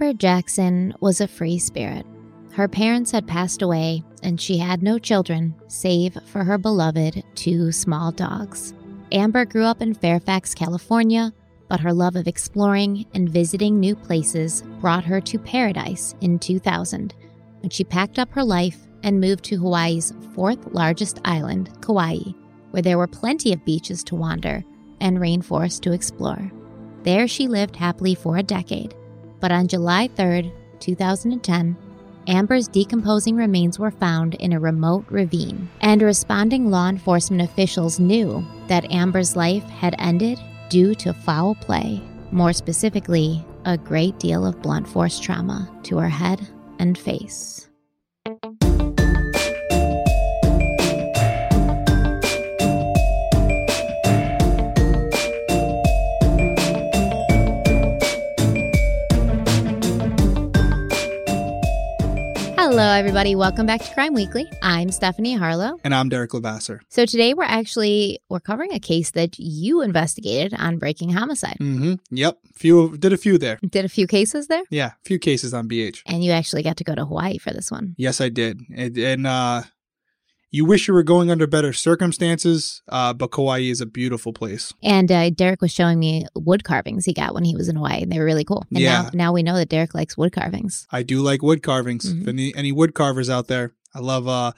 Amber Jackson was a free spirit. Her parents had passed away, and she had no children save for her beloved two small dogs. Amber grew up in Fairfax, California, but her love of exploring and visiting new places brought her to paradise in 2000 when she packed up her life and moved to Hawaii's fourth largest island, Kauai, where there were plenty of beaches to wander and rainforests to explore. There she lived happily for a decade but on July 3, 2010, Amber's decomposing remains were found in a remote ravine, and responding law enforcement officials knew that Amber's life had ended due to foul play, more specifically, a great deal of blunt force trauma to her head and face. Hello, everybody. Welcome back to Crime Weekly. I'm Stephanie Harlowe. And I'm Derek Levasseur. So today we're actually we're covering a case that you investigated on breaking homicide. Mm-hmm. Yep. Few did a few there. Did a few cases there? Yeah, a few cases on BH. And you actually got to go to Hawaii for this one. Yes, I did. And, and uh you wish you were going under better circumstances, uh, but Kauai is a beautiful place. And uh, Derek was showing me wood carvings he got when he was in Hawaii. And they were really cool. And Yeah. now, now we know that Derek likes wood carvings. I do like wood carvings. Mhm. Any any wood carvers out there, I love uh,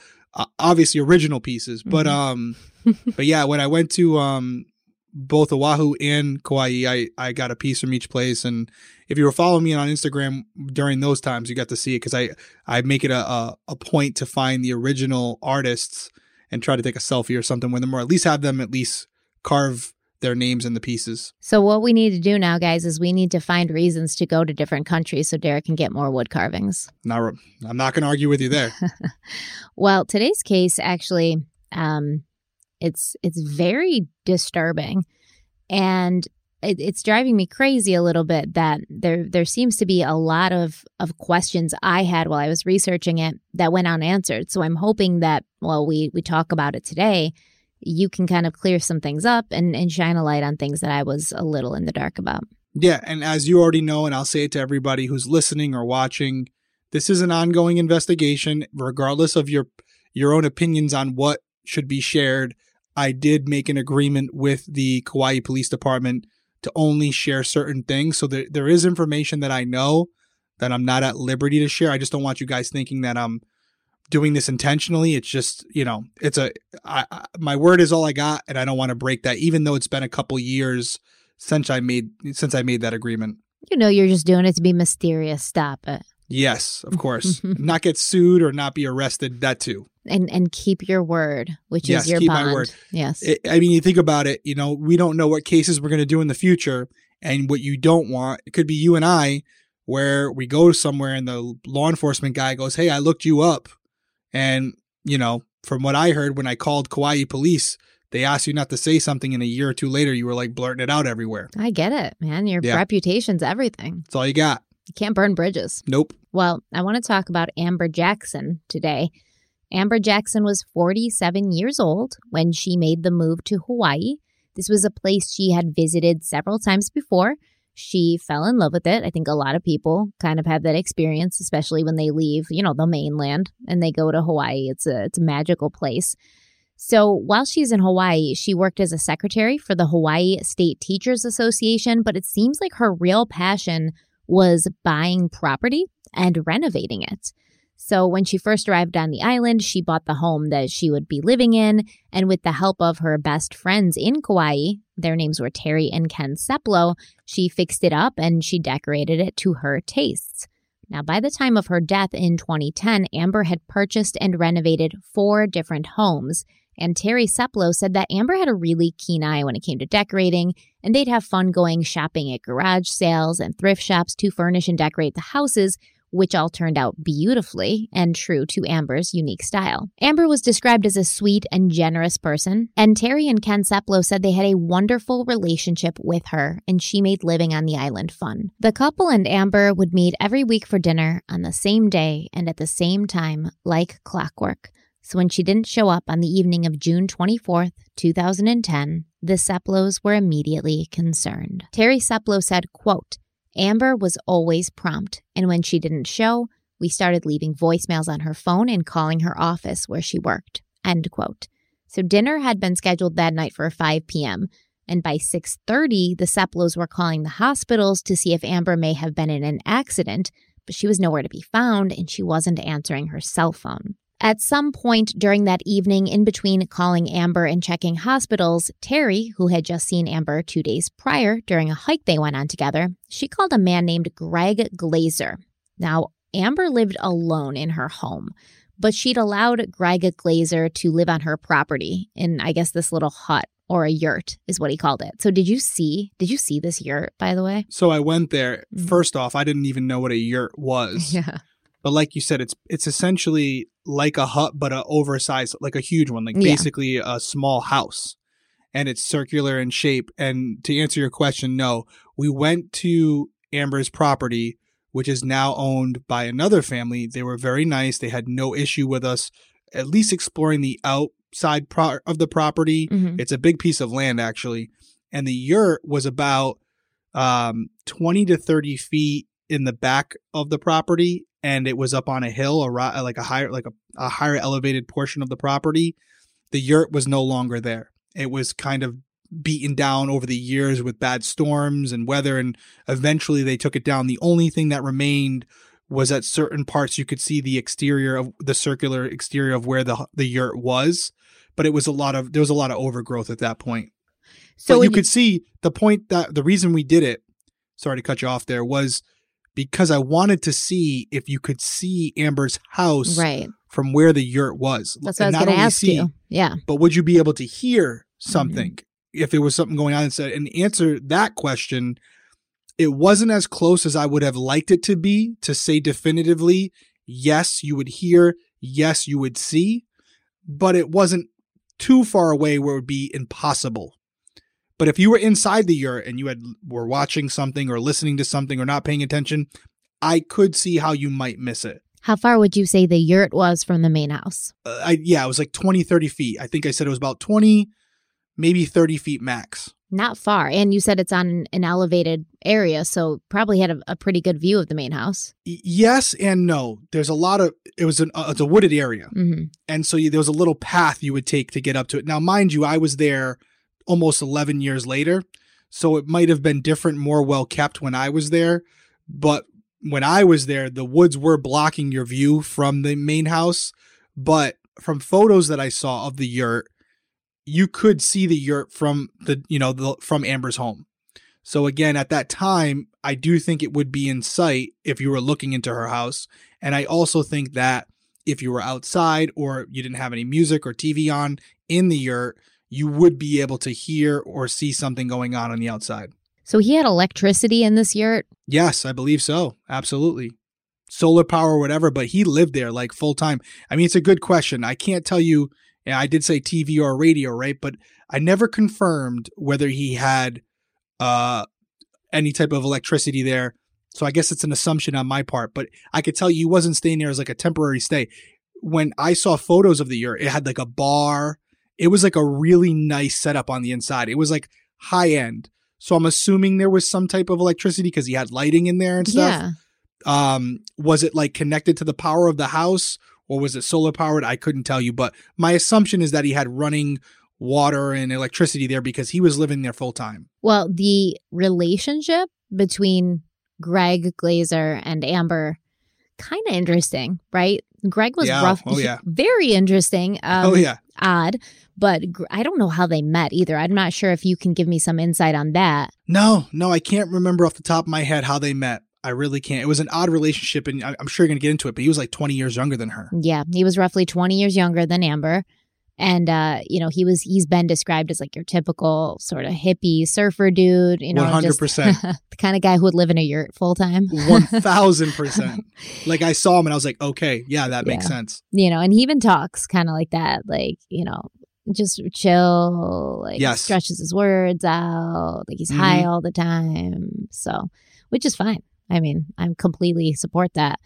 obviously original pieces, but Mhm. um, but yeah, when I went to um both Oahu and Kauai, I I got a piece from each place, and if you were following me on Instagram during those times, you got to see it because I I make it a, a a point to find the original artists and try to take a selfie or something with them, or at least have them at least carve their names in the pieces. So what we need to do now, guys, is we need to find reasons to go to different countries so Derek can get more wood carvings. Now I'm not going to argue with you there. Well, today's case actually, um, it's it's very disturbing, and it, it's driving me crazy a little bit that there there seems to be a lot of of questions I had while I was researching it that went unanswered. So I'm hoping that while we we talk about it today, you can kind of clear some things up and and shine a light on things that I was a little in the dark about. Yeah, and as you already know, and I'll say it to everybody who's listening or watching, this is an ongoing investigation, regardless of your your own opinions on what should be shared. I did make an agreement with the Kauai Police Department to only share certain things. So there, there is information that I know that I'm not at liberty to share. I just don't want you guys thinking that I'm doing this intentionally. It's just, you know, it's a I, I, my word is all I got, and I don't want to break that, even though it's been a couple years since I made since I made that agreement. You know, you're just doing it to be mysterious. Stop it. Yes, of course. not get sued or not be arrested. That too. And and keep your word, which Yes, is your keep my bond. word. Yes. I I mean, you think about it. You know, we don't know what cases we're going to do in the future, and what you don't want. It could be you and I, where we go somewhere and the law enforcement guy goes, "Hey, I looked you up," and you know, from what I heard when I called Kauai police, they asked you not to say something, and a year or two later, you were like blurting it out everywhere. I get it, man. Your Yeah. reputation's everything. That's all you got. You can't burn bridges. Nope. Well, I want to talk about Amber Jackson today. Amber Jackson was 47 years old when she made the move to Hawaii. This was a place she had visited several times before. She fell in love with it. I think a lot of people kind of have that experience, especially when they leave, you know, the mainland and they go to Hawaii. It's a it's a magical place. So while she's in Hawaii, she worked as a secretary for the Hawaii State Teachers Association, but it seems like her real passion was buying property and renovating it. So when she first arrived on the island, she bought the home that she would be living in, and with the help of her best friends in Kauai, their names were Terry and Ken Seplo, she fixed it up and she decorated it to her tastes. Now, by the time of her death in 2010, Amber had purchased and renovated four different homes. And Terry Seplo said that Amber had a really keen eye when it came to decorating, and they'd have fun going shopping at garage sales and thrift shops to furnish and decorate the houses, which all turned out beautifully and true to Amber's unique style. Amber was described as a sweet and generous person, and Terry and Ken Seplo said they had a wonderful relationship with her, and she made living on the island fun. The couple and Amber would meet every week for dinner on the same day and at the same time, like clockwork. So when she didn't show up on the evening of June 24th, 2010, the Seplows were immediately concerned. Terry Seplo said, quote, Amber was always prompt, and when she didn't show, we started leaving voicemails on her phone and calling her office where she worked. End quote. So dinner had been scheduled that night for 5 p.m. And by 6:30, the Seplows were calling the hospitals to see if Amber may have been in an accident, but she was nowhere to be found and she wasn't answering her cell phone. At some point during that evening, in between calling Amber and checking hospitals, Terry, who had just seen Amber two days prior during a hike they went on together, she called a man named Greg Glazer. Now, Amber lived alone in her home, but she'd allowed Greg Glazer to live on her property in, I guess, this little hut or a yurt is what he called it. So did you see did you see this yurt by the way? So I went there. Mhm. First off, I didn't even know what a yurt was. Yeah. But like you said, it's it's essentially like a hut, but a oversized, like a huge one, like Yeah. basically a small house, and it's circular in shape. And to answer your question, no, we went to Amber's property, which is now owned by another family. They were very nice. They had no issue with us, at least exploring the outside pro- of the property. Mhm. It's a big piece of land actually, and the yurt was about um, twenty to thirty feet in the back of the property, and it was up on a hill, a ri- like a higher, like a, a higher elevated portion of the property. The yurt was no longer there. It was kind of beaten down over the years with bad storms and weather, and eventually they took it down. The only thing that remained was at certain parts you could see the exterior of the circular exterior of where the the yurt was, but it was a lot of there was a lot of overgrowth at that point. So you could see the point that the reason we did it, sorry to cut you off there, was because I wanted to see if you could see Amber's house right. from where the yurt was. That's what I was not going to only ask see, you. Yeah. But would you be able to hear something Mm-hmm. if there was something going on inside? And answer that question, it wasn't as close as I would have liked it to be to say definitively, yes, you would hear, yes, you would see, but it wasn't too far away where it would be impossible. But if you were inside the yurt and you had were watching something or listening to something or not paying attention, I could see how you might miss it. How far would you say the yurt was from the main house? Uh, I yeah, it was like 20, 30 feet. I think I said it was about 20, maybe 30 feet max. Not far. And you said it's on an elevated area, so probably had a, a pretty good view of the main house. Y- yes and no. There's a lot of it was an uh, it's a wooded area, hmm and so you, there was a little path you would take to get up to it. Now, mind you, I was there almost 11 years later, so it might have been different, more well kept when I was there. But when I was there, the woods were blocking your view from the main house. But from photos that I saw of the yurt, you could see the yurt from the you know the, from Amber's home. So again, at that time, I do think it would be in sight if you were looking into her house, and I also think that if you were outside or you didn't have any music or TV on in the yurt, you would be able to hear or see something going on on the outside. So he had electricity in this yurt. Yes, I believe so. Absolutely. Solar power whatever, but he lived there like full time. I mean, it's a good question. I can't tell you. I did say TV or radio, right? But I never confirmed whether he had uh, any type of electricity there. So I guess it's an assumption on my part. But I could tell you he wasn't staying there as like a temporary stay. When I saw photos of the yurt, it had like a bar. It was like a really nice setup on the inside. It was like high end. So I'm assuming there was some type of electricity because he had lighting in there and stuff. Yeah. Um, was it like connected to the power of the house or was it solar powered? I couldn't tell you, but my assumption is that he had running water and electricity there because he was living there full time. Well, the relationship between Greg Glazer and Amber, kind of interesting, right? Greg was Yeah. rough. Oh, yeah. Very interesting. Um, oh yeah. Odd, but I don't know how they met either. I'm not sure if you can give me some insight on that. No, no, I can't remember off the top of my head how they met. I really can't. It was an odd relationship, and I'm sure you're gonna get into it. But he was like 20 years younger than her. Yeah, he was roughly 20 years younger than Amber. And uh, you know, he was he's been described as like your typical sort of hippie surfer dude, you know, 100%. the kind of guy who would live in a yurt full time. One thousand percent. Like I saw him, and I was like, okay, yeah, that makes Yeah. sense. you know, and he even talks kind of like that, like, you know, just chill, like Yes. stretches his words out, like he's Mhm. high all the time. So, which is fine. I mean, i'm completely support that.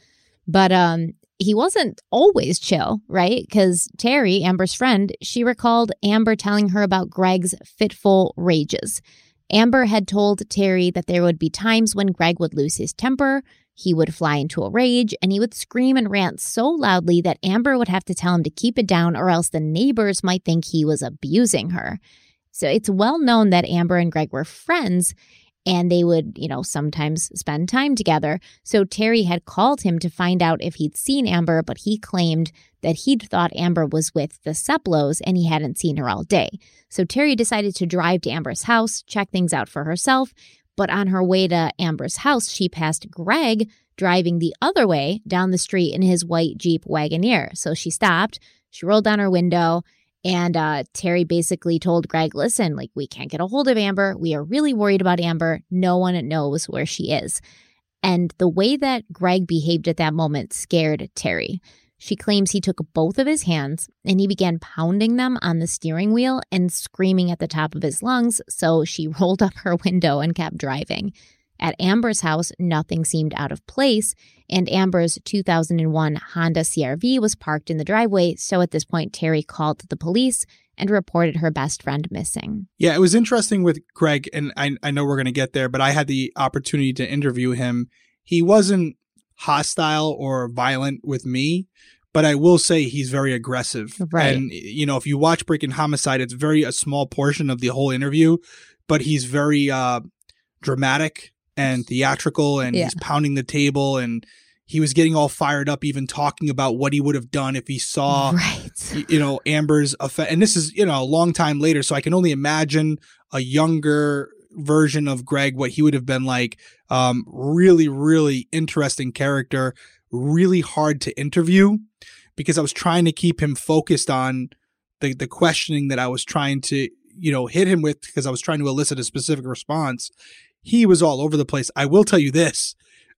But um he wasn't always chill, right? Cuz Terry, Amber's friend, she recalled Amber telling her about Greg's fitful rages. Amber had told Terry that there would be times when Greg would lose his temper, he would fly into a rage, and he would scream and rant so loudly that Amber would have to tell him to keep it down, or else the neighbors might think he was abusing her. So it's well known that Amber and Greg were friends and they would, you know, sometimes spend time together. So Terry had called him to find out if he'd seen Amber, but he claimed that he'd thought Amber was with the Seplos and he hadn't seen her all day. So Terry decided to drive to Amber's house, check things out for herself. But on her way to Amber's house, she passed Greg driving the other way down the street in his white Jeep Wagoneer. So she stopped, she rolled down her window, and uh, Terry basically told Greg, listen, like, we can't get a hold of Amber. We are really worried about Amber. No one knows where she is. And the way that Greg behaved at that moment scared Terry. She claims he took both of his hands and he began pounding them on the steering wheel and screaming at the top of his lungs. So she rolled up her window and kept driving. At Amber's house, nothing seemed out of place, and Amber's 2001 Honda CRV was parked in the driveway. So at this point, Terry called the police and reported her best friend missing. Yeah, it was interesting with Greg, and I, I know we're going to get there, but I had the opportunity to interview him. He wasn't hostile or violent with me, but I will say he's very aggressive. Right. And, you know, if you watch Breaking Homicide, it's very a small portion of the whole interview, but he's very uh, dramatic and theatrical, and Yeah. he's pounding the table, and he was getting all fired up, even talking about what he would have done if he saw right. you know amber's effect and this is you know a long time later so i can only imagine a younger version of greg what he would have been like um really really interesting character really hard to interview because i was trying to keep him focused on the the questioning that i was trying to you know hit him with because i was trying to elicit a specific response he was all over the place i will tell you this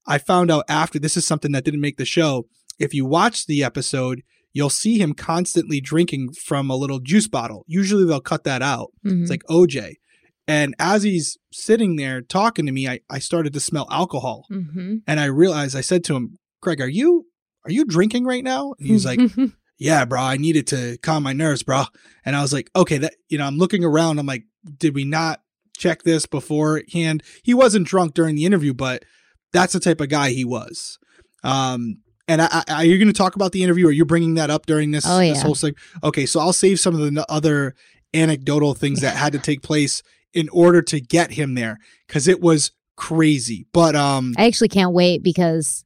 i found out after this is something that didn't make the show if you watch the episode you'll see him constantly drinking from a little juice bottle. Usually they'll cut that out. Mhm. It's like OJ. And as he's sitting there talking to me, I, I started to smell alcohol. Mhm. And I realized I said to him, Greg, are you are you drinking right now? And he was like, Yeah, bro, I needed to calm my nerves, bro. And I was like, okay, that you know, I'm looking around, I'm like, did we not check this beforehand? He wasn't drunk during the interview, but that's the type of guy he was. Um, and I, I, are you going to talk about the interview? Or are you bringing that up during this, Oh, this whole thing? Okay, so I'll save some of the other anecdotal things that had to take place in order to get him there because it was crazy. But um, I actually can't wait because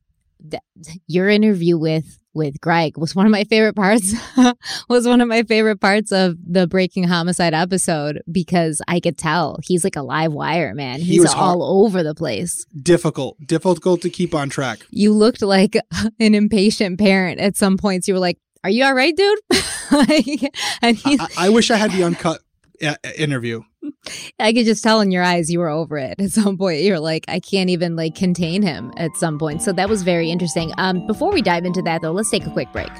th- your interview with with Greg was one of my favorite parts. was one of my favorite parts of the Breaking Homicide episode because I could tell he's like a live wire, man. He He's was hard- all over the place. difficult, difficult to keep on track. You looked like an impatient parent at some points. You were like, "Are you all right, dude?" like, and he, I, I wish I had the uncut interview. I could just tell in your eyes you were over it at some point. You're like, I can't even like contain him at some point. So that was very interesting. Um, before we dive into that though, let's take a quick break.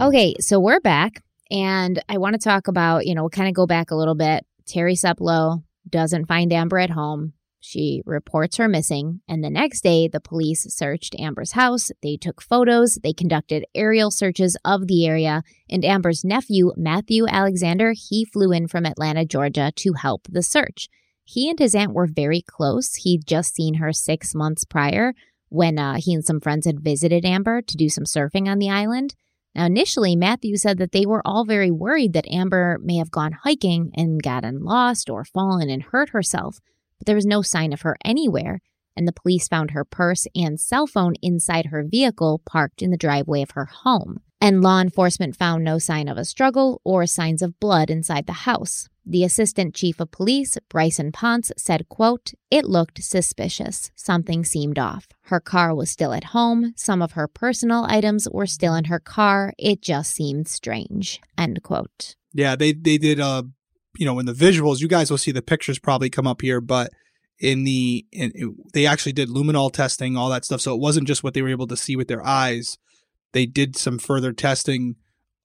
Okay, so we're back, and I want to talk about, you know, we'll kind of go back a little bit. Terry Seplow doesn't find Amber at home. She reports her missing, and the next day, the police searched Amber's house. They took photos, they conducted aerial searches of the area, and Amber's nephew, Matthew Alexander, he flew in from Atlanta, Georgia to help the search. He and his aunt were very close. He'd just seen her six months prior when uh, he and some friends had visited Amber to do some surfing on the island. Now, initially, Matthew said that they were all very worried that Amber may have gone hiking and gotten lost or fallen and hurt herself, but there was no sign of her anywhere, and the police found her purse and cell phone inside her vehicle parked in the driveway of her home. And law enforcement found no sign of a struggle or signs of blood inside the house. The assistant chief of police, Bryson Ponce, said, quote, It looked suspicious. Something seemed off. Her car was still at home. Some of her personal items were still in her car. It just seemed strange. End quote. Yeah, they they did uh you know, in the visuals, you guys will see the pictures probably come up here, but in the in, they actually did luminol testing, all that stuff. So it wasn't just what they were able to see with their eyes. They did some further testing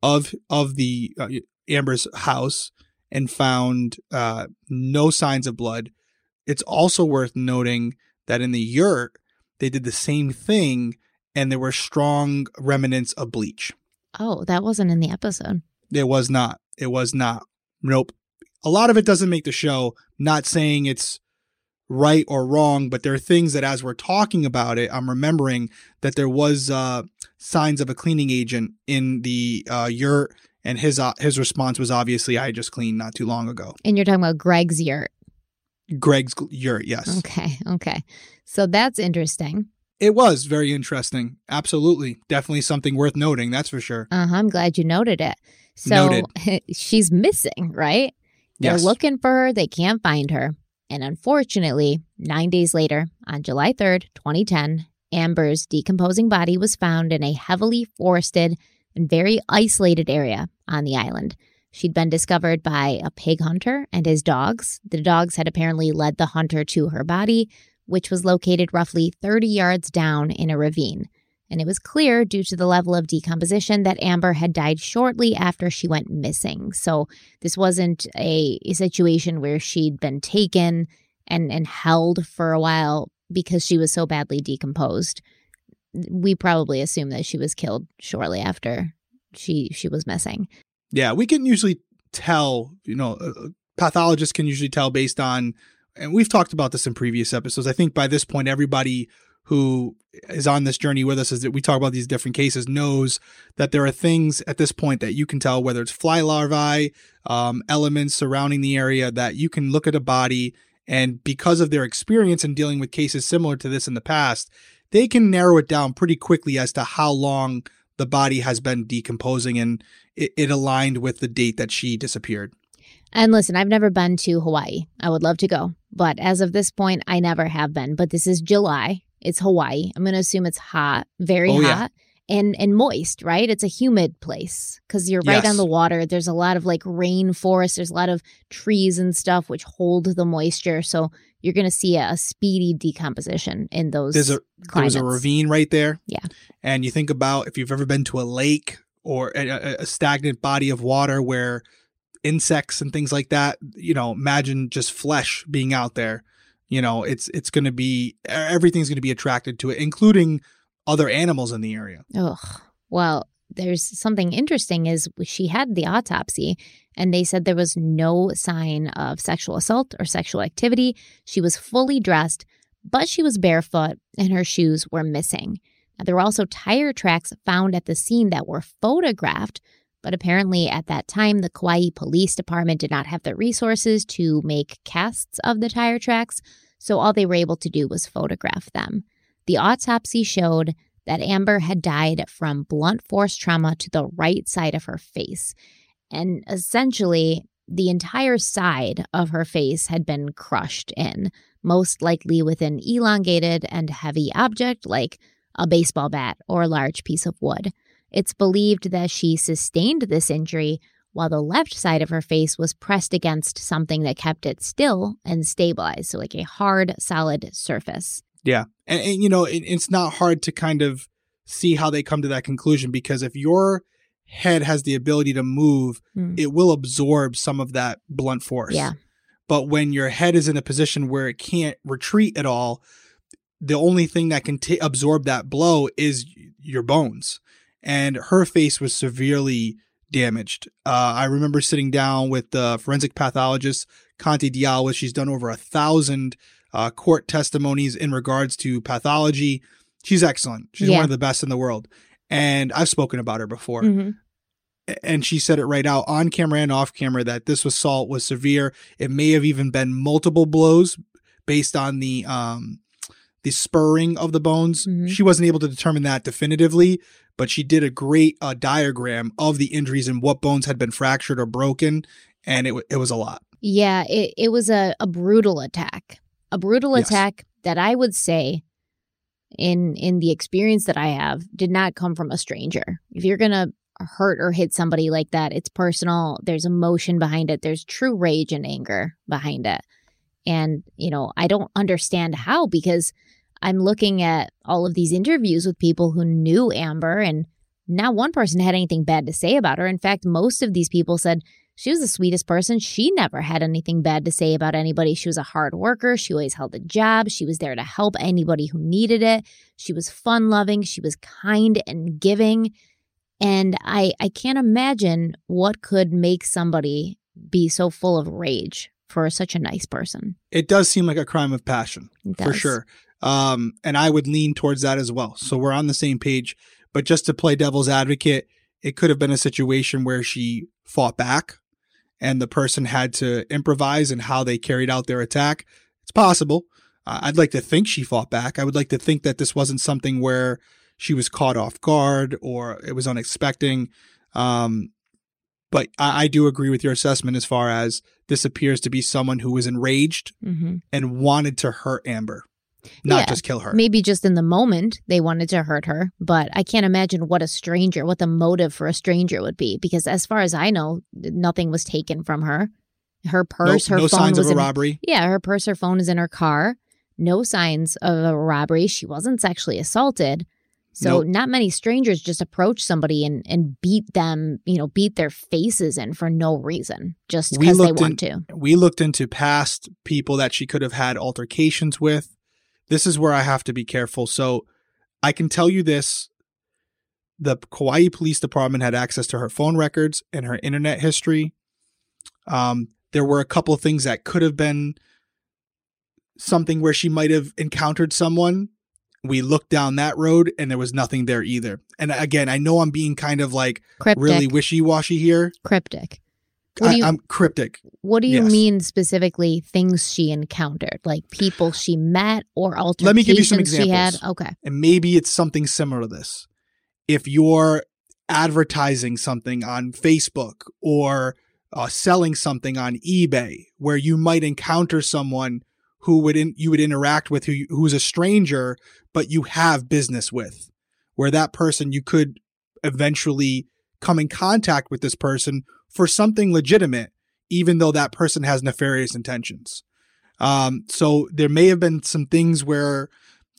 of of the uh, Amber's house and found uh, no signs of blood. It's also worth noting that in the yurt they did the same thing, and there were strong remnants of bleach. Oh, that wasn't in the episode. It was not. It was not. Nope. A lot of it doesn't make the show. Not saying it's right or wrong, but there are things that as we're talking about it, I'm remembering that there was uh, signs of a cleaning agent in the uh, yurt, and his uh, his response was obviously, "I just cleaned not too long ago." And you're talking about Greg's yurt. Greg's yurt, yes. Okay, okay. So that's interesting. It was very interesting. Absolutely, definitely something worth noting. That's for sure. Uh huh. I'm glad you noted it. So Noted. she's missing, right? They're Yes. looking for her. They can't find her. And unfortunately, nine days later, on July 3rd, 2010, Amber's decomposing body was found in a heavily forested and very isolated area on the island. She'd been discovered by a pig hunter and his dogs. The dogs had apparently led the hunter to her body, which was located roughly 30 yards down in a ravine. And it was clear, due to the level of decomposition, that Amber had died shortly after she went missing. So this wasn't a, a situation where she'd been taken and, and held for a while because she was so badly decomposed. We probably assume that she was killed shortly after she she was missing. Yeah, we can usually tell, you know, uh, pathologists can usually tell based on, and we've talked about this in previous episodes. I think by this point, everybody who is on this journey with us, is that we talk about these different cases, knows that there are things at this point that you can tell, whether it's fly larvae, um, elements surrounding the area, that you can look at a body and because of their experience in dealing with cases similar to this in the past, they can narrow it down pretty quickly as to how long the body has been decomposing and it, it aligned with the date that she disappeared. And listen, I've never been to Hawaii. I would love to go, but as of this point, I never have been. But this is July. It's Hawaii. I'm going to assume it's hot, very Oh, yeah. hot. And, and moist, right? It's a humid place because you're right Yes. on the water. There's a lot of like rainforest. There's a lot of trees and stuff which hold the moisture. So you're going to see a, a speedy decomposition in those. There's a there was a ravine right there. Yeah. And you think about if you've ever been to a lake or a- a stagnant body of water where insects and things like that, you know, imagine just flesh being out there. You know, it's it's going to be everything's going to be attracted to it, including other animals in the area. Ugh. Well, there's something interesting is she had the autopsy and they said there was no sign of sexual assault or sexual activity. She was fully dressed, but she was barefoot and her shoes were missing. Now, there were also tire tracks found at the scene that were photographed, but apparently at that time, the Kauai Police Department did not have the resources to make casts of the tire tracks, so all they were able to do was photograph them. The autopsy showed that Amber had died from blunt force trauma to the right side of her face. And essentially, the entire side of her face had been crushed in, most likely with an elongated and heavy object like a baseball bat or a large piece of wood. It's believed that she sustained this injury while the left side of her face was pressed against something that kept it still and stabilized, so like a hard, solid surface. Yeah. And, and you know, it, it's not hard to kind of see how they come to that conclusion because if your head has the ability to move, Mm. it will absorb some of that blunt force. Yeah. But when your head is in a position where it can't retreat at all, the only thing that can ta absorb that blow is your bones. And her face was severely damaged. Uh, I remember sitting down with the forensic pathologist, Conti Diallo. She's done over a thousand uh, court testimonies in regards to pathology. She's excellent. She's Yeah. one of the best in the world. And I've spoken about her before Mhm. and she said it right out on camera and off camera that this assault was severe. It may have even been multiple blows based on the um the spurring of the bones. Mhm. She wasn't able to determine that definitively, but she did a great uh, diagram of the injuries and what bones had been fractured or broken, and it wa- it was a lot. Yeah, it, it was a, a brutal attack. A brutal Yes. attack that I would say in in the experience that I have did not come from a stranger. If you're going to hurt or hit somebody like that, it's personal. There's emotion behind it. There's true rage and anger behind it. And, you know, I don't understand how because I'm looking at all of these interviews with people who knew Amber and not one person had anything bad to say about her. In fact, most of these people said she was the sweetest person. She never had anything bad to say about anybody. She was a hard worker. She always held a job. She was there to help anybody who needed it. She was fun loving. She was kind and giving. And I, I can't imagine what could make somebody be so full of rage for such a nice person. It does seem like a crime of passion. For sure. Um, and I would lean towards that as well. So we're on the same page. But just to play devil's advocate, it could have been a situation where she fought back and the person had to improvise in how they carried out their attack. It's possible. Uh, I'd like to think she fought back. I would like to think that this wasn't something where she was caught off guard or it was unexpected. Um, but I, I do agree with your assessment as far as this appears to be someone who was enraged hmm and wanted to hurt Amber, not Yeah, just kill her. Maybe just in the moment they wanted to hurt her, but I can't imagine what a stranger, what the motive for a stranger would be. Because as far as I know, nothing was taken from her. Her no purse, her no phone signs was of a in robbery. Yeah, her purse, her phone is in her car. No signs of a robbery. She wasn't sexually assaulted. So Nope. not many strangers just approach somebody and, and beat them, you know, beat their faces in for no reason, just because they want in- to. We looked into past people that she could have had altercations with. This is where I have to be careful. So I can tell you this the Kauai Police Department had access to her phone records and her internet history. Um, there were a couple of things that could have been something where she might have encountered someone. We looked down that road and there was nothing there either. And again, I know I'm being kind of like Cryptic. really wishy washy here. cryptic. Do I, you- I'm cryptic. What do you Yes. mean specifically things she encountered? Like people she met or altercations Let me give you some she had? Okay. and maybe it's something similar to this. If you're advertising something on Facebook or uh, selling something on eBay, where you might encounter someone who would in, you would interact with who you- who's a stranger, but you have business with, where that person you could eventually come in contact with this person for something legitimate, even though that person has nefarious intentions. Um, so there may have been some things where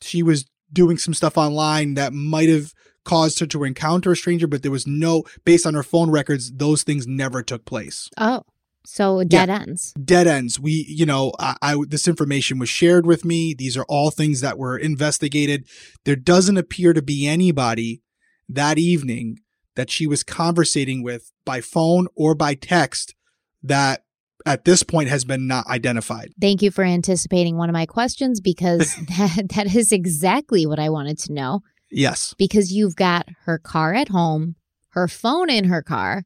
she was doing some stuff online that might have caused her to encounter a stranger, but there was no, based on her phone records, those things never took place. Oh. So dead ends. Dead ends. We, you know, I, I this information was shared with me. These are all things that were investigated. There doesn't appear to be anybody that evening that she was conversating with by phone or by text that at this point has been not identified. Thank you for anticipating one of my questions because that, that is exactly what I wanted to know. Yes. Because you've got her car at home, her phone in her car.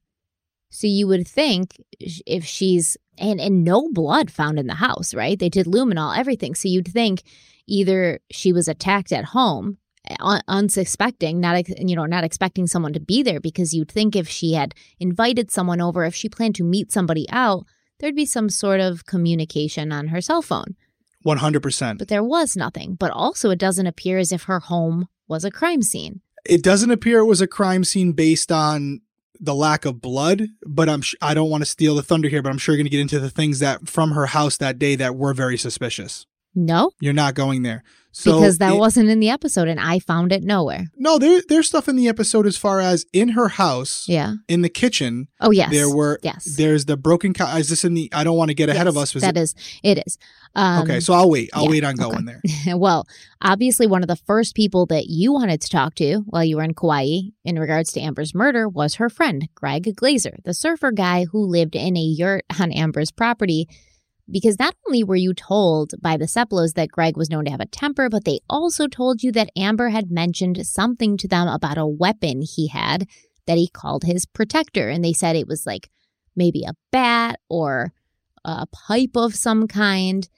So you would think if she's and and no blood found in the house, right? They did luminol, everything. So you'd think either she was attacked at home, un- unsuspecting, not you know, not expecting someone to be there because you'd think if she had invited someone over, if she planned to meet somebody out, there'd be some sort of communication on her cell phone. 100%. But there was nothing. But also it doesn't appear as if her home was a crime scene. it doesn't appear it was a crime scene based on the lack of blood but i'm sh- i don't want to steal the thunder here but i'm sure you're going to get into the things that from her house that day that were very suspicious No, you're not going there so because that it- wasn't in the episode and I found it nowhere. no there, there's stuff in the episode as far as in her house Yeah. in the kitchen Oh yes. there were yes. there's the broken co- is this in the i don't want to get ahead of us was that it, is it is. Um, okay so i'll wait i'll yeah, wait on okay. going there well, obviously, one of the first people that you wanted to talk to while you were in Kauai in regards to Amber's murder was her friend, Greg Glazer, the surfer guy who lived in a yurt on Amber's property. Because not only were you told by the Seplos that Greg was known to have a temper, but they also told you that Amber had mentioned something to them about a weapon he had that he called his protector. And they said it was like maybe a bat or a pipe of some kind.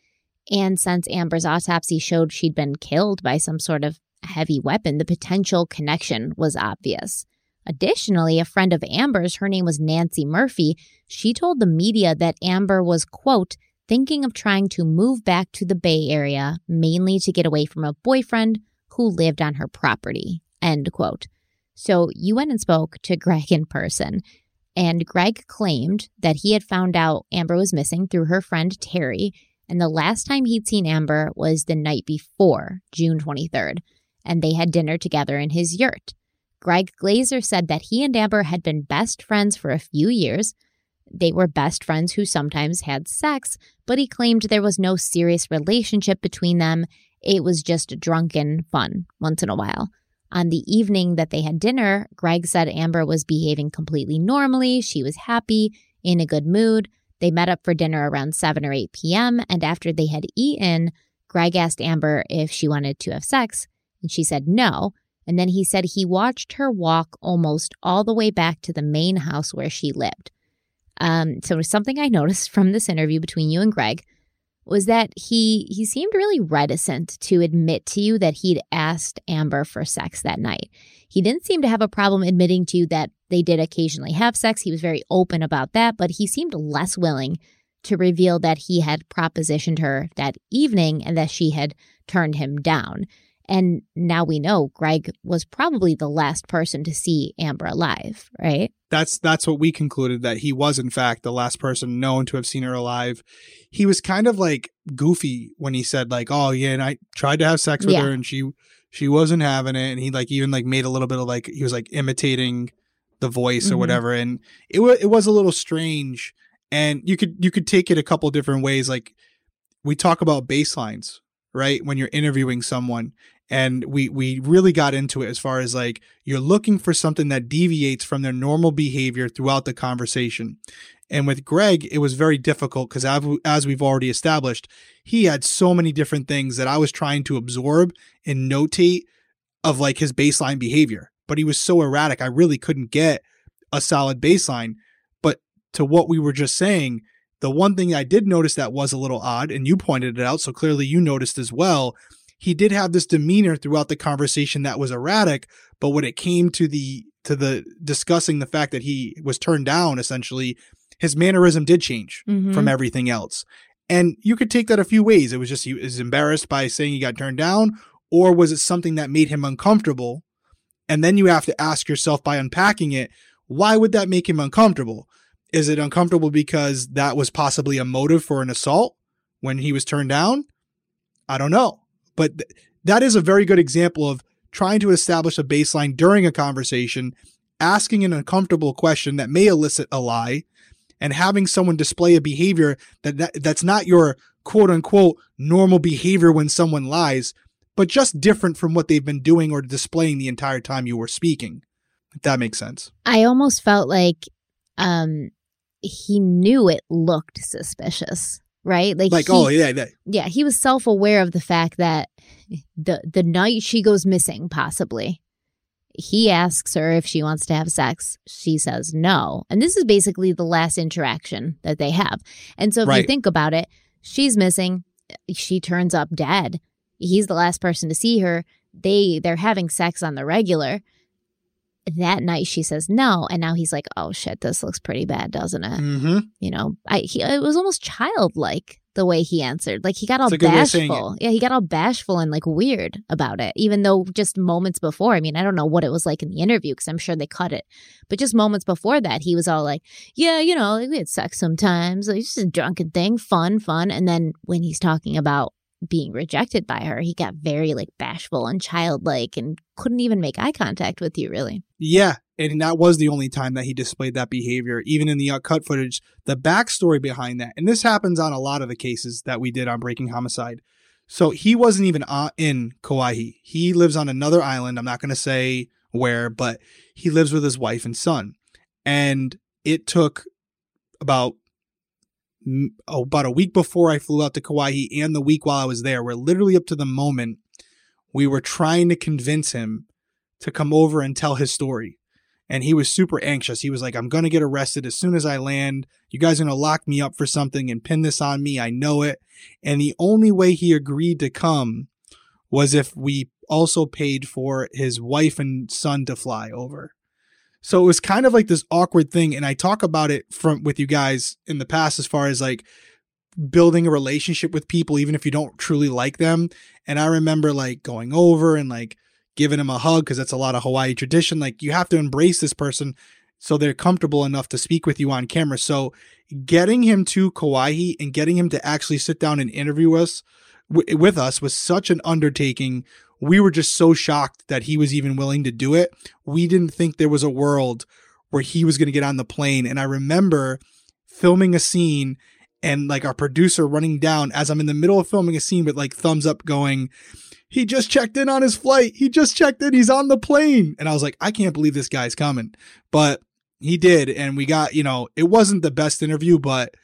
And since Amber's autopsy showed she'd been killed by some sort of heavy weapon, the potential connection was obvious. Additionally, a friend of Amber's, her name was Nancy Murphy, she told the media that Amber was, quote, thinking of trying to move back to the Bay Area, mainly to get away from a boyfriend who lived on her property, end quote. So you went and spoke to Greg in person, and Greg claimed that he had found out Amber was missing through her friend Terry, and the last time he'd seen Amber was the night before, June 23rd, and they had dinner together in his yurt. Greg Glazer said that he and Amber had been best friends for a few years. They were best friends who sometimes had sex, but he claimed there was no serious relationship between them. It was just drunken fun once in a while. On the evening that they had dinner, Greg said Amber was behaving completely normally. She was happy, in a good mood. They met up for dinner around 7 or 8 p.m., and after they had eaten, Greg asked Amber if she wanted to have sex, and she said no. And then he said he watched her walk almost all the way back to the main house where she lived. Um, so something I noticed from this interview between you and Greg was that he he seemed really reticent to admit to you that he'd asked Amber for sex that night. He didn't seem to have a problem admitting to you that they did occasionally have sex. He was very open about that, but he seemed less willing to reveal that he had propositioned her that evening and that she had turned him down. And now we know Greg was probably the last person to see Amber alive, right? That's that's what we concluded that he was in fact the last person known to have seen her alive. He was kind of like goofy when he said like, "Oh yeah, and I tried to have sex with Yeah. her and she she wasn't having it." And he like even like made a little bit of like he was like imitating the voice or Mhm. whatever and it was it was a little strange and you could you could take it a couple different ways like we talk about baselines, right? When you're interviewing someone and we we really got into it as far as like you're looking for something that deviates from their normal behavior throughout the conversation. And with greg it was very difficult because as we've already established he had so many different things that i was trying to absorb and notate of like his baseline behavior. But he was so erratic i really couldn't get a solid baseline. But to what we were just saying the one thing i did notice that was a little odd and you pointed it out so clearly you noticed as well he did have this demeanor throughout the conversation that was erratic but when it came to the to the discussing the fact that he was turned down essentially his mannerism did change Mhm. from everything else. And you could take that a few ways. It was just he was embarrassed by saying he got turned down or was it something that made him uncomfortable? And then you have to ask yourself by unpacking it why would that make him uncomfortable? Is it uncomfortable because that was possibly a motive for an assault when he was turned down? I don't know but th- that is a very good example of trying to establish a baseline during a conversation, asking an uncomfortable question that may elicit a lie, and having someone display a behavior that, that that's not your quote unquote normal behavior when someone lies, but just different from what they've been doing or displaying the entire time you were speaking. If that makes sense. I almost felt like um he knew it looked suspicious, right? Like, Like, he, oh yeah, that, yeah, he was self-aware of the fact that the the night she goes missing possibly he asks her if she wants to have sex. She says no. And this is basically the last interaction that they have. And so if you think about it, she's missing, she turns up dead. He's the last person to see her. They they're having sex on the regular. That night she says no, and now he's like, "Oh shit, this looks pretty bad, doesn't it?" mm-hmm. you know, I he, it was almost childlike the way he answered. Like he got all That's a good way of saying bashful. Yeah, he got all bashful and like weird about it. Even though just moments before, I mean, I don't know what it was like in the interview because I'm sure they cut it. But just moments before that, he was all like, "Yeah, you know, like, we had sex sometimes. Like, it's just a drunken thing, fun, fun." And then when he's talking about being rejected by her, he got very like bashful and childlike and couldn't even make eye contact with you. Really, Yeah, and that was the only time that he displayed that behavior. Even in the cut footage, the backstory behind that, and this happens on a lot of the cases that we did on Breaking Homicide. So he wasn't even uh, in Kauai. He lives on another island. I'm not going to say where, but he lives with his wife and son. And it took about oh, about a week before I flew out to Kauai and the week while I was there, where literally up to the moment we were trying to convince him to come over and tell his story. and he was super anxious. He was like, I'm going to get arrested as soon as I land. You guys are going to lock me up for something and pin this on me. I know it. And the only way he agreed to come was if we also paid for his wife and son to fly over. So it was kind of like this awkward thing. And I talk about it from with you guys in the past as far as like building a relationship with people, even if you don't truly like them. And I remember like going over and like giving him a hug because that's a lot of Hawaii tradition. Like you have to embrace this person so they're comfortable enough to speak with you on camera. So getting him to Kauai and getting him to actually sit down and interview us w- with us was such an undertaking. We were just so shocked that he was even willing to do it. We didn't think there was a world where he was going to get on the plane. And I remember filming a scene and like our producer running down as I'm in the middle of filming a scene with like thumbs up going, he just checked in on his flight. He just checked in. He's on the plane. And I was like, I can't believe this guy's coming. But he did. And we got, you know, it wasn't the best interview, but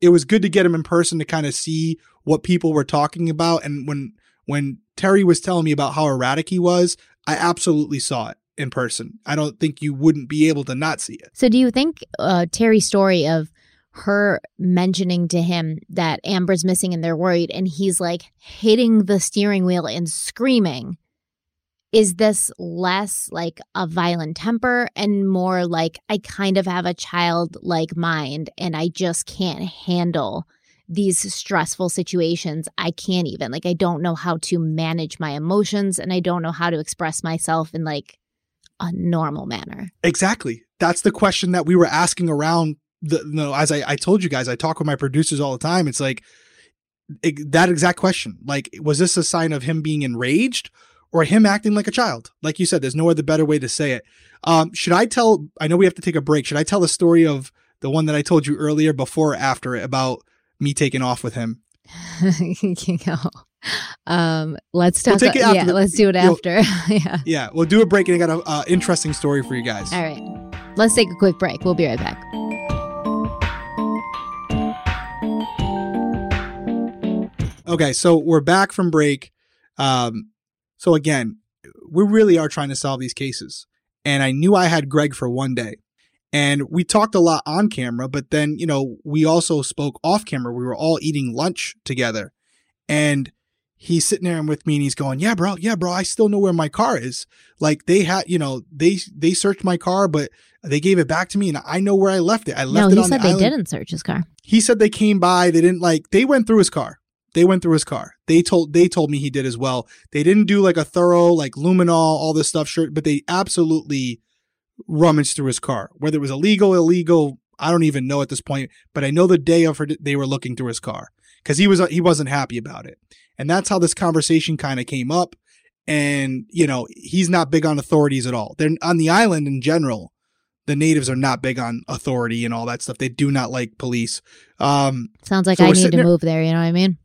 it was good to get him in person to kind of see what people were talking about. And when, when Terry was telling me about how erratic he was, I absolutely saw it in person. I don't think you wouldn't be able to not see it. So, do you think uh, Terry's story of her mentioning to him that Amber's missing and they're worried, and he's like hitting the steering wheel and screaming. Is this less like a violent temper and more like I kind of have a childlike mind and I just can't handle these stressful situations? I can't even, like, I don't know how to manage my emotions and I don't know how to express myself in like a normal manner. Exactly. That's the question that we were asking around the no as I, I told you guys i talk with my producers all the time it's like it, that exact question like was this a sign of him being enraged or him acting like a child like you said there's no other better way to say it um, should i tell i know we have to take a break should i tell the story of the one that i told you earlier before or after it about me taking off with him. You know um let's talk we'll yeah the, let's do it after. Yeah. Yeah we'll do a break and i got an uh, interesting story for you guys. All right. Let's take a quick break. We'll be right back. Okay, so we're back from break. Um, so again, we really are trying to solve these cases. And I knew I had Greg for one day. And we talked a lot on camera, but then, you know, we also spoke off camera. We were all eating lunch together. And he's sitting there with me and he's going, Yeah, bro, yeah, bro, I still know where my car is. Like they had, you know, they they searched my car, but they gave it back to me and I know where I left it. I left it. no, he said they island. didn't search his car. He said they came by, they didn't like they went through his car. They went through his car. They told they told me he did as well. They didn't do like a thorough like luminol, all this stuff, shirt, but they absolutely rummaged through his car. Whether it was illegal, illegal, I don't even know at this point. But I know the day of her, they were looking through his car because he was he wasn't happy about it, and that's how this conversation kind of came up. And you know he's not big on authorities at all. They're on the island in general the natives are not big on authority and all that stuff. They do not like police. Um, Sounds like so I need to there, move there. You know what I mean?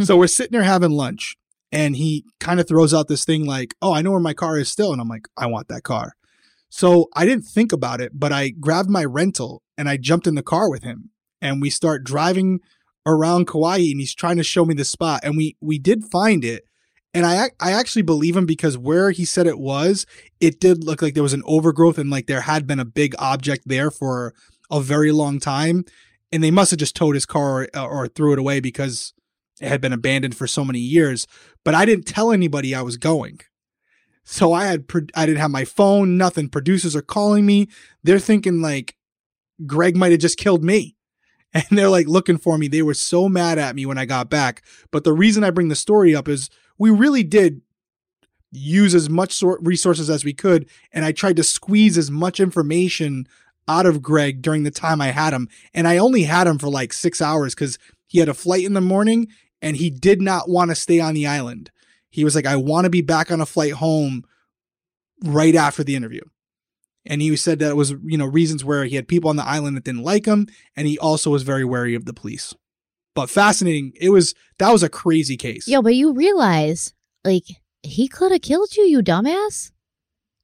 so we're sitting there having lunch, and he kind of throws out this thing like, "Oh, I know where my car is still," and I'm like, "I want that car." So I didn't think about it, but I grabbed my rental and I jumped in the car with him, and we start driving around Kauai, and he's trying to show me the spot, and we we did find it and I I actually believe him because where he said it was, it did look like there was an overgrowth and like there had been a big object there for a very long time. And they must have just towed his car or, or threw it away because it had been abandoned for so many years. But I didn't tell anybody I was going. So I had I didn't have my phone, nothing. Producers are calling me. They're thinking like Greg might have just killed me. And they're like looking for me. They were so mad at me when I got back. But the reason I bring the story up is we really did use as much resources as we could. And I tried to squeeze as much information out of Greg during the time I had him. And I only had him for like six hours because he had a flight in the morning and he did not want to stay on the island. He was like, I want to be back on a flight home right after the interview. And he said that it was, you know, reasons where he had people on the island that didn't like him. And he also was very wary of the police but fascinating. It was that was a crazy case. Yo, but you realize, like, he could have killed you, you dumbass.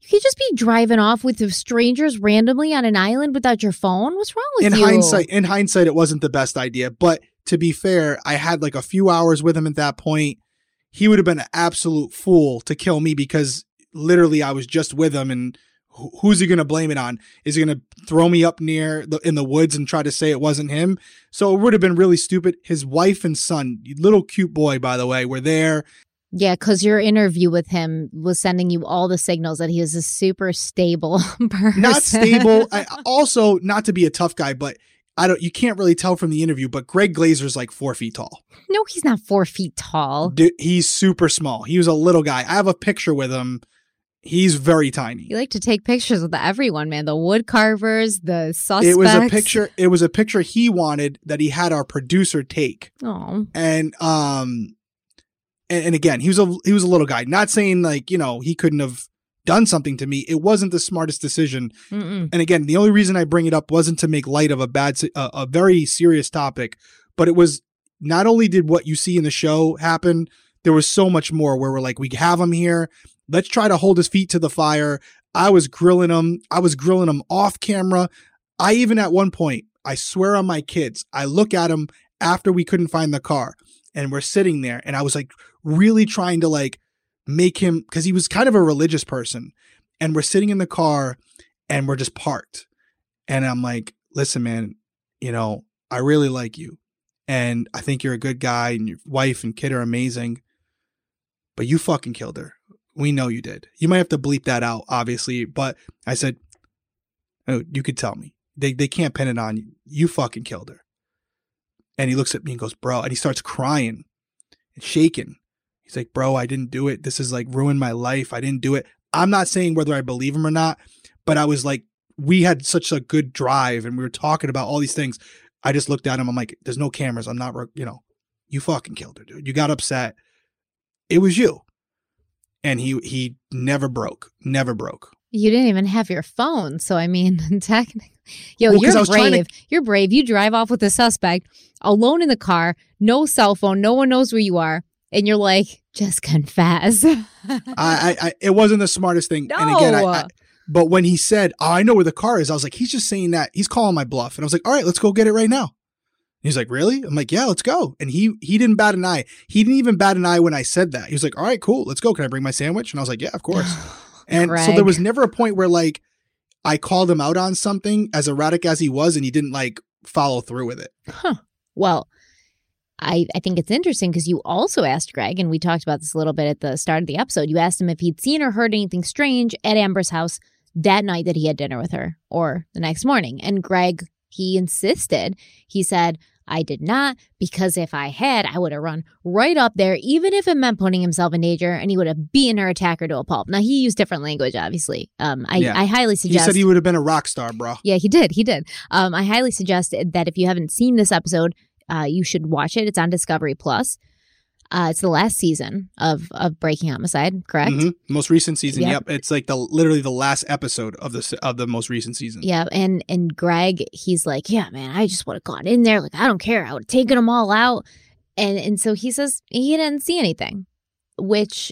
You could just be driving off with strangers randomly on an island without your phone. What's wrong with in you? In hindsight, in hindsight, it wasn't the best idea. But to be fair, I had like a few hours with him at that point. He would have been an absolute fool to kill me because literally I was just with him and who's he going to blame it on? Is he going to throw me up near the in the woods and try to say it wasn't him? So it would have been really stupid. His wife and son, little cute boy, by the way, were there. Yeah, because your interview with him was sending you all the signals that he is a super stable person. Not stable. I, also, not to be a tough guy, but I don't. You can't really tell from the interview. But Greg Glazer's like four feet tall. no, he's not four feet tall. Dude, he's super small. He was a little guy. I have a picture with him. He's very tiny. You like to take pictures with everyone, man. The wood carvers, the suspects. It was a picture. It was a picture he wanted that he had our producer take. Oh, and um and, and again he was a he was a little guy not saying like you know he couldn't have done something to me it wasn't the smartest decision. Mm-mm. and again the only reason i bring it up wasn't to make light of a bad a very serious topic but it was not only did what you see in the show happen there was so much more where we're like we have him here. Let's try to hold his feet to the fire. I was grilling him. I was grilling him off camera. I even at one point i swear on my kids i look at him after we couldn't find the car and we're sitting there and i was like really trying to like make him because he was kind of a religious person and we're sitting in the car and we're just parked. And i'm like listen man you know i really like you and i think you're a good guy and your wife and kid are amazing but you fucking killed her. We know you did. You might have to bleep that out obviously but i said oh you could tell me. They, they can't pin it on you. You fucking killed her. And he looks at me and goes bro and he starts crying and shaking He's like, bro, I didn't do it. This is like ruined my life. I didn't do it. I'm not saying whether I believe him or not, but I was like, we had such a good drive and we were talking about all these things. I just looked at him. I'm like, there's no cameras. I'm not, you know, you fucking killed her, dude. You got upset. It was you. And he he never broke. Never broke. you didn't even have your phone. So I mean, technically, yo, Well, you're brave. to- You're brave. You drive off with a suspect alone in the car, no cell phone, no one knows where you are, and you're like, just confess. I, I, I it wasn't the smartest thing. And again, I, I No. but when he said, oh, I know where the car is, I was like, he's just saying that. He's calling my bluff. And I was like, all right, let's go get it right now. He's like, really? I'm like, yeah, let's go. And he he didn't bat an eye. He didn't even bat an eye when I said that. He was like, all right, cool, let's go. Can I bring my sandwich? And I was like, yeah, of course. And so there was never a point where like I called him out on something as erratic as he was, and he didn't like follow through with it. Huh. Well, I, I think it's interesting because you also asked Greg, and we talked about this a little bit at the start of the episode. You asked him if he'd seen or heard anything strange at Amber's house that night that he had dinner with her or the next morning. And Greg, he insisted. He said, I did not, because if I had, I would have run right up there, even if it meant putting himself in danger, and he would have beaten her attacker to a pulp. Now, he used different language, obviously. Um, I, Yeah. I highly He suggest. said he would have been a rock star, bro. Yeah, he did. He did. Um, I highly suggest that if you haven't seen this episode, uh, you should watch it. It's on Discovery Plus. Uh, it's the last season of of Breaking Homicide, correct? Mhm. Most recent season. Yep. Yep. It's like the literally the last episode of the of the most recent season. Yeah, and and Greg, he's like, yeah, man, I just would have gone in there. Like, I don't care. I would have taken them all out. And and so he says he didn't see anything, which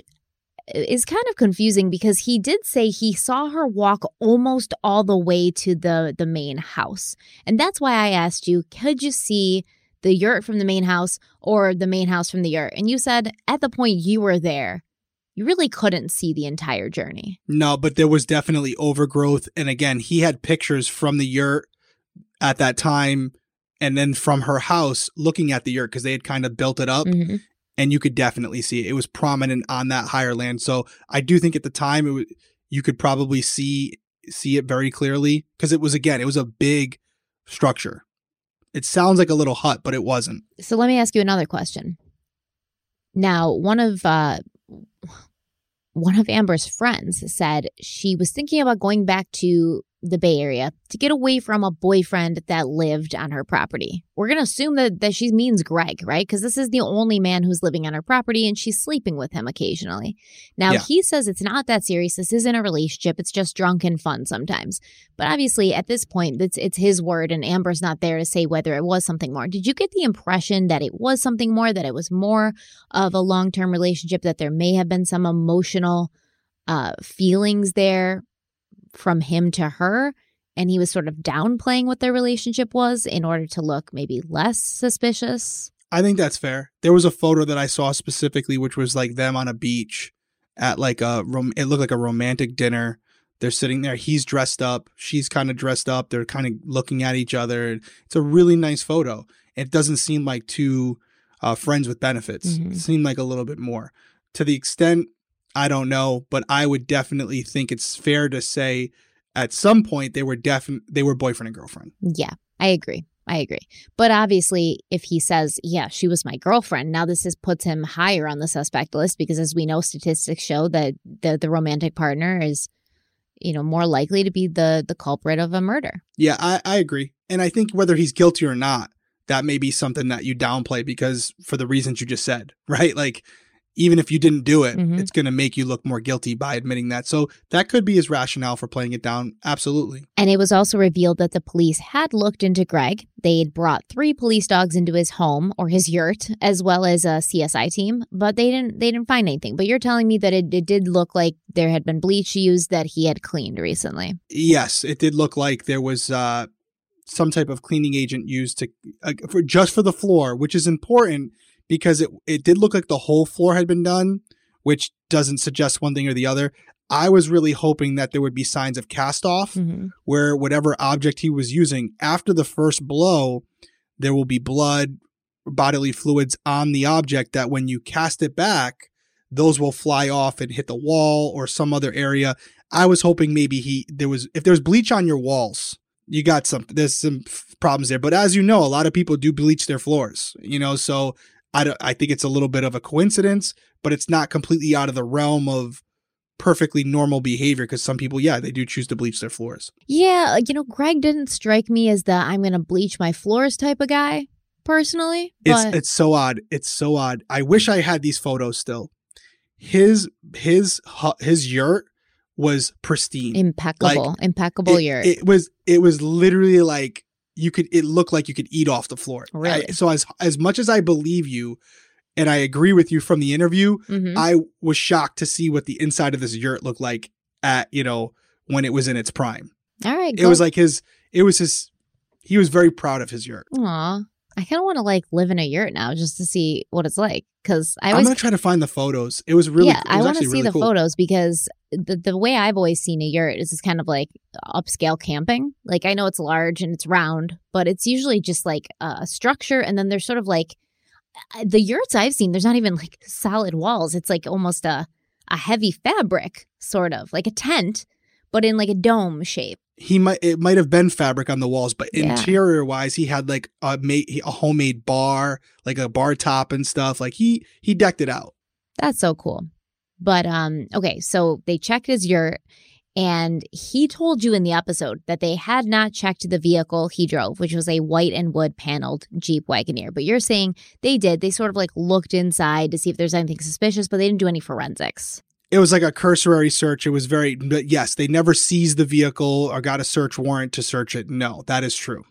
is kind of confusing because he did say he saw her walk almost all the way to the the main house. And that's why I asked you, could you see the yurt from the main house or the main house from the yurt? And you said at the point you were there, you really couldn't see the entire journey. No, but there was definitely overgrowth. And again, he had pictures from the yurt at that time and then from her house looking at the yurt because they had kind of built it up Mhm. and you could definitely see it. It was prominent on that higher land. So I do think at the time it was, you could probably see see it very clearly because it was again, it was a big structure. It sounds like a little hut, but it wasn't. So let me ask you another question. Now, one of uh one of Amber's friends said she was thinking about going back to the Bay Area to get away from a boyfriend that lived on her property. We're going to assume that, that she means Greg, right? Because this is the only man who's living on her property and she's sleeping with him occasionally. Now, Yeah. he says it's not that serious. This isn't a relationship. It's just drunken fun sometimes. But obviously, at this point, it's, it's his word and Amber's not there to say whether it was something more. Did you get the impression that it was something more, that it was more of a long term relationship, that there may have been some emotional uh, feelings there from him to her? And he was sort of downplaying what their relationship was in order to look maybe less suspicious. I think that's fair. There was a photo that I saw specifically, which was like them on a beach at like a rom- it looked like a romantic dinner. They're sitting there. He's dressed up. She's kind of dressed up. They're kind of looking at each other. It's a really nice photo. It doesn't seem like two uh, friends with benefits. Mhm. It seemed like a little bit more. To the extent, I don't know, but I would definitely think it's fair to say at some point they were definitely they were boyfriend and girlfriend. Yeah, I agree. I agree. But obviously, if he says, yeah, she was my girlfriend, now this is puts him higher on the suspect list because as we know, statistics show that the, the romantic partner is, you know, more likely to be the the culprit of a murder. Yeah, I, I agree. And I think whether he's guilty or not, that may be something that you downplay because for the reasons you just said, right? Like, even if you didn't do it, Mhm. it's going to make you look more guilty by admitting that. So that could be his rationale for playing it down. Absolutely. And it was also revealed that the police had looked into Greg. They'd brought three police dogs into his home or his yurt, as well as a CSI team, but they didn't they didn't find anything. But you're telling me that it, it did look like there had been bleach used that he had cleaned recently. Yes, it did look like there was uh, some type of cleaning agent used to uh, for just for the floor, which is important because it it did look like the whole floor had been done, which doesn't suggest one thing or the other. I was really hoping that there would be signs of cast off Mm-hmm. where whatever object he was using after the first blow, there will be blood, bodily fluids on the object that when you cast it back, those will fly off and hit the wall or some other area. I was hoping maybe he there was if there's bleach on your walls, you got some there's some f- problems there. But as you know, a lot of people do bleach their floors, you know, so I don't, I think it's a little bit of a coincidence, but it's not completely out of the realm of perfectly normal behavior because some people, yeah, they do choose to bleach their floors. Yeah, uh, you know, Greg didn't strike me as the I'm going to bleach my floors type of guy, personally. It's But it's so odd. It's so odd. I wish I had these photos still. His his his yurt was pristine. impeccable, impeccable it, yurt. it was it was literally like you could it looked like you could eat off the floor. Really? I- so as as much as I believe you and I agree with you from the interview, Mhm. I was shocked to see what the inside of this yurt looked like at, you know, when it was in its prime. All right, It was like his it was his he was very proud of his yurt. Aw, I kind of want to like live in a yurt now just to see what it's like because I I'm gonna try to find the photos. It was really yeah, it I want to see really the cool. photos because the the way I've always seen a yurt is this kind of like upscale camping. Like I know it's large and it's round, but it's usually just like a structure, and then there's sort of like uh, the yurts I've seen. There's not even like solid walls. It's like almost a a heavy fabric, sort of like a tent, but in like a dome shape. He might it might have been fabric on the walls, but Yeah. interior wise, he had like a made a homemade bar, like a bar top and stuff. Like he he decked it out. That's so cool. But um okay, so they checked his yurt and he told you in the episode that they had not checked the vehicle he drove, which was a white and wood paneled Jeep Wagoneer. But you're saying they did. They sort of like looked inside to see if there's anything suspicious, but they didn't do any forensics. It was like a cursory search. It was very but yes, they never seized the vehicle or got a search warrant to search it. No, that is true.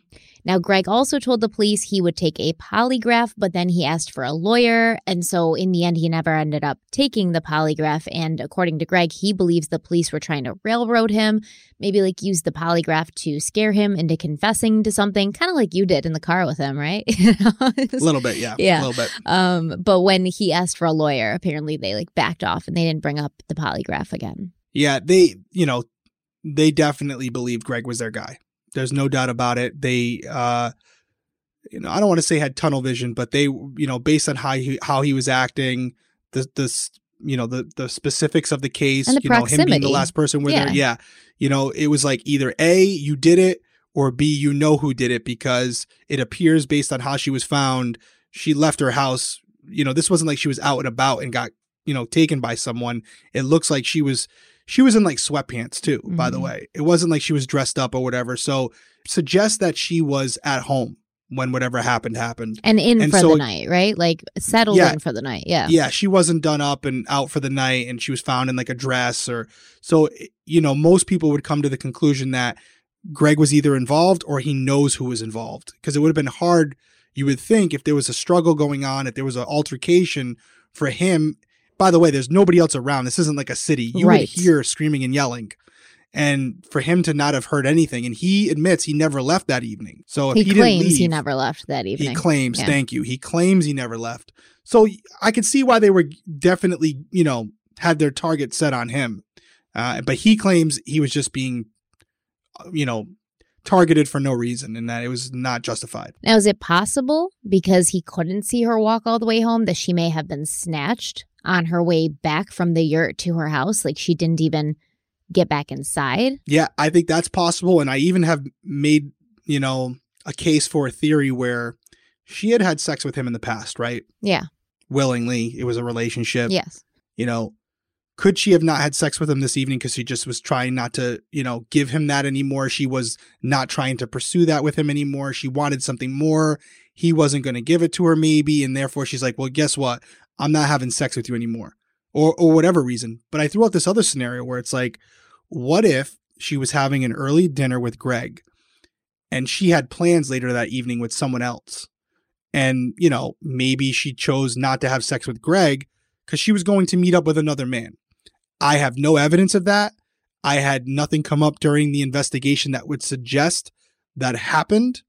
Now, Greg also told the police he would take a polygraph, but then he asked for a lawyer. And so, in the end, he never ended up taking the polygraph. And according to Greg, he believes the police were trying to railroad him, maybe like use the polygraph to scare him into confessing to something, kind of like you did in the car with him, right? You know? It A little bit, yeah. Yeah. A little bit. um, but when he asked for a lawyer, apparently they like backed off and they didn't bring up the polygraph again. Yeah, they, you know, they definitely believed Greg was their guy. There's no doubt about it. They, uh, you know, I don't want to say had tunnel vision, but they, you know, based on how he how he was acting, the the you know the the specifics of the case, the you know, him being the last person with her, Yeah. yeah, you know, it was like either a you did it or b you know who did it because it appears based on how she was found, she left her house. You know, this wasn't like she was out and about and got you know taken by someone. It looks like she was she was in like sweatpants too, by the Mhm. way. It wasn't like she was dressed up or whatever. So suggest that she was at home when whatever happened happened. And in And for so the night, right? Like settled Yeah. in for the night. Yeah. Yeah, she wasn't done up and out for the night and she was found in like a dress or so you know, most people would come to the conclusion that Greg was either involved or he knows who was involved because it would have been hard you would think if there was a struggle going on, if there was an altercation for him. By the way, there's nobody else around. This isn't like a city. You Right. would hear screaming and yelling. And for him to not have heard anything, and he admits he never left that evening. So if He, he, didn't claims he never left that evening. he claims, Yeah. thank you. He claims he never left. So I could see why they were definitely, you know, had their target set on him. Uh, but he claims he was just being, uh, you know, targeted for no reason and that it was not justified. Now, is it possible because he couldn't see her walk all the way home that she may have been snatched on her way back from the yurt to her house? Like she didn't even get back inside? Yeah, I think that's possible. And I even have made, you know, a case for a theory where she had had sex with him in the past, right? Yeah. Willingly. It was a relationship. Yes. You know, could she have not had sex with him this evening because she just was trying not to, you know, give him that anymore? She was not trying to pursue that with him anymore. She wanted something more. He wasn't going to give it to her, maybe. And therefore, she's like, well, guess what? I'm not having sex with you anymore. Or, or whatever reason. But I threw out this other scenario where it's like, what if she was having an early dinner with Greg and she had plans later that evening with someone else? And, you know, maybe she chose not to have sex with Greg because she was going to meet up with another man. I have no evidence of that. I had nothing come up during the investigation that would suggest that happened.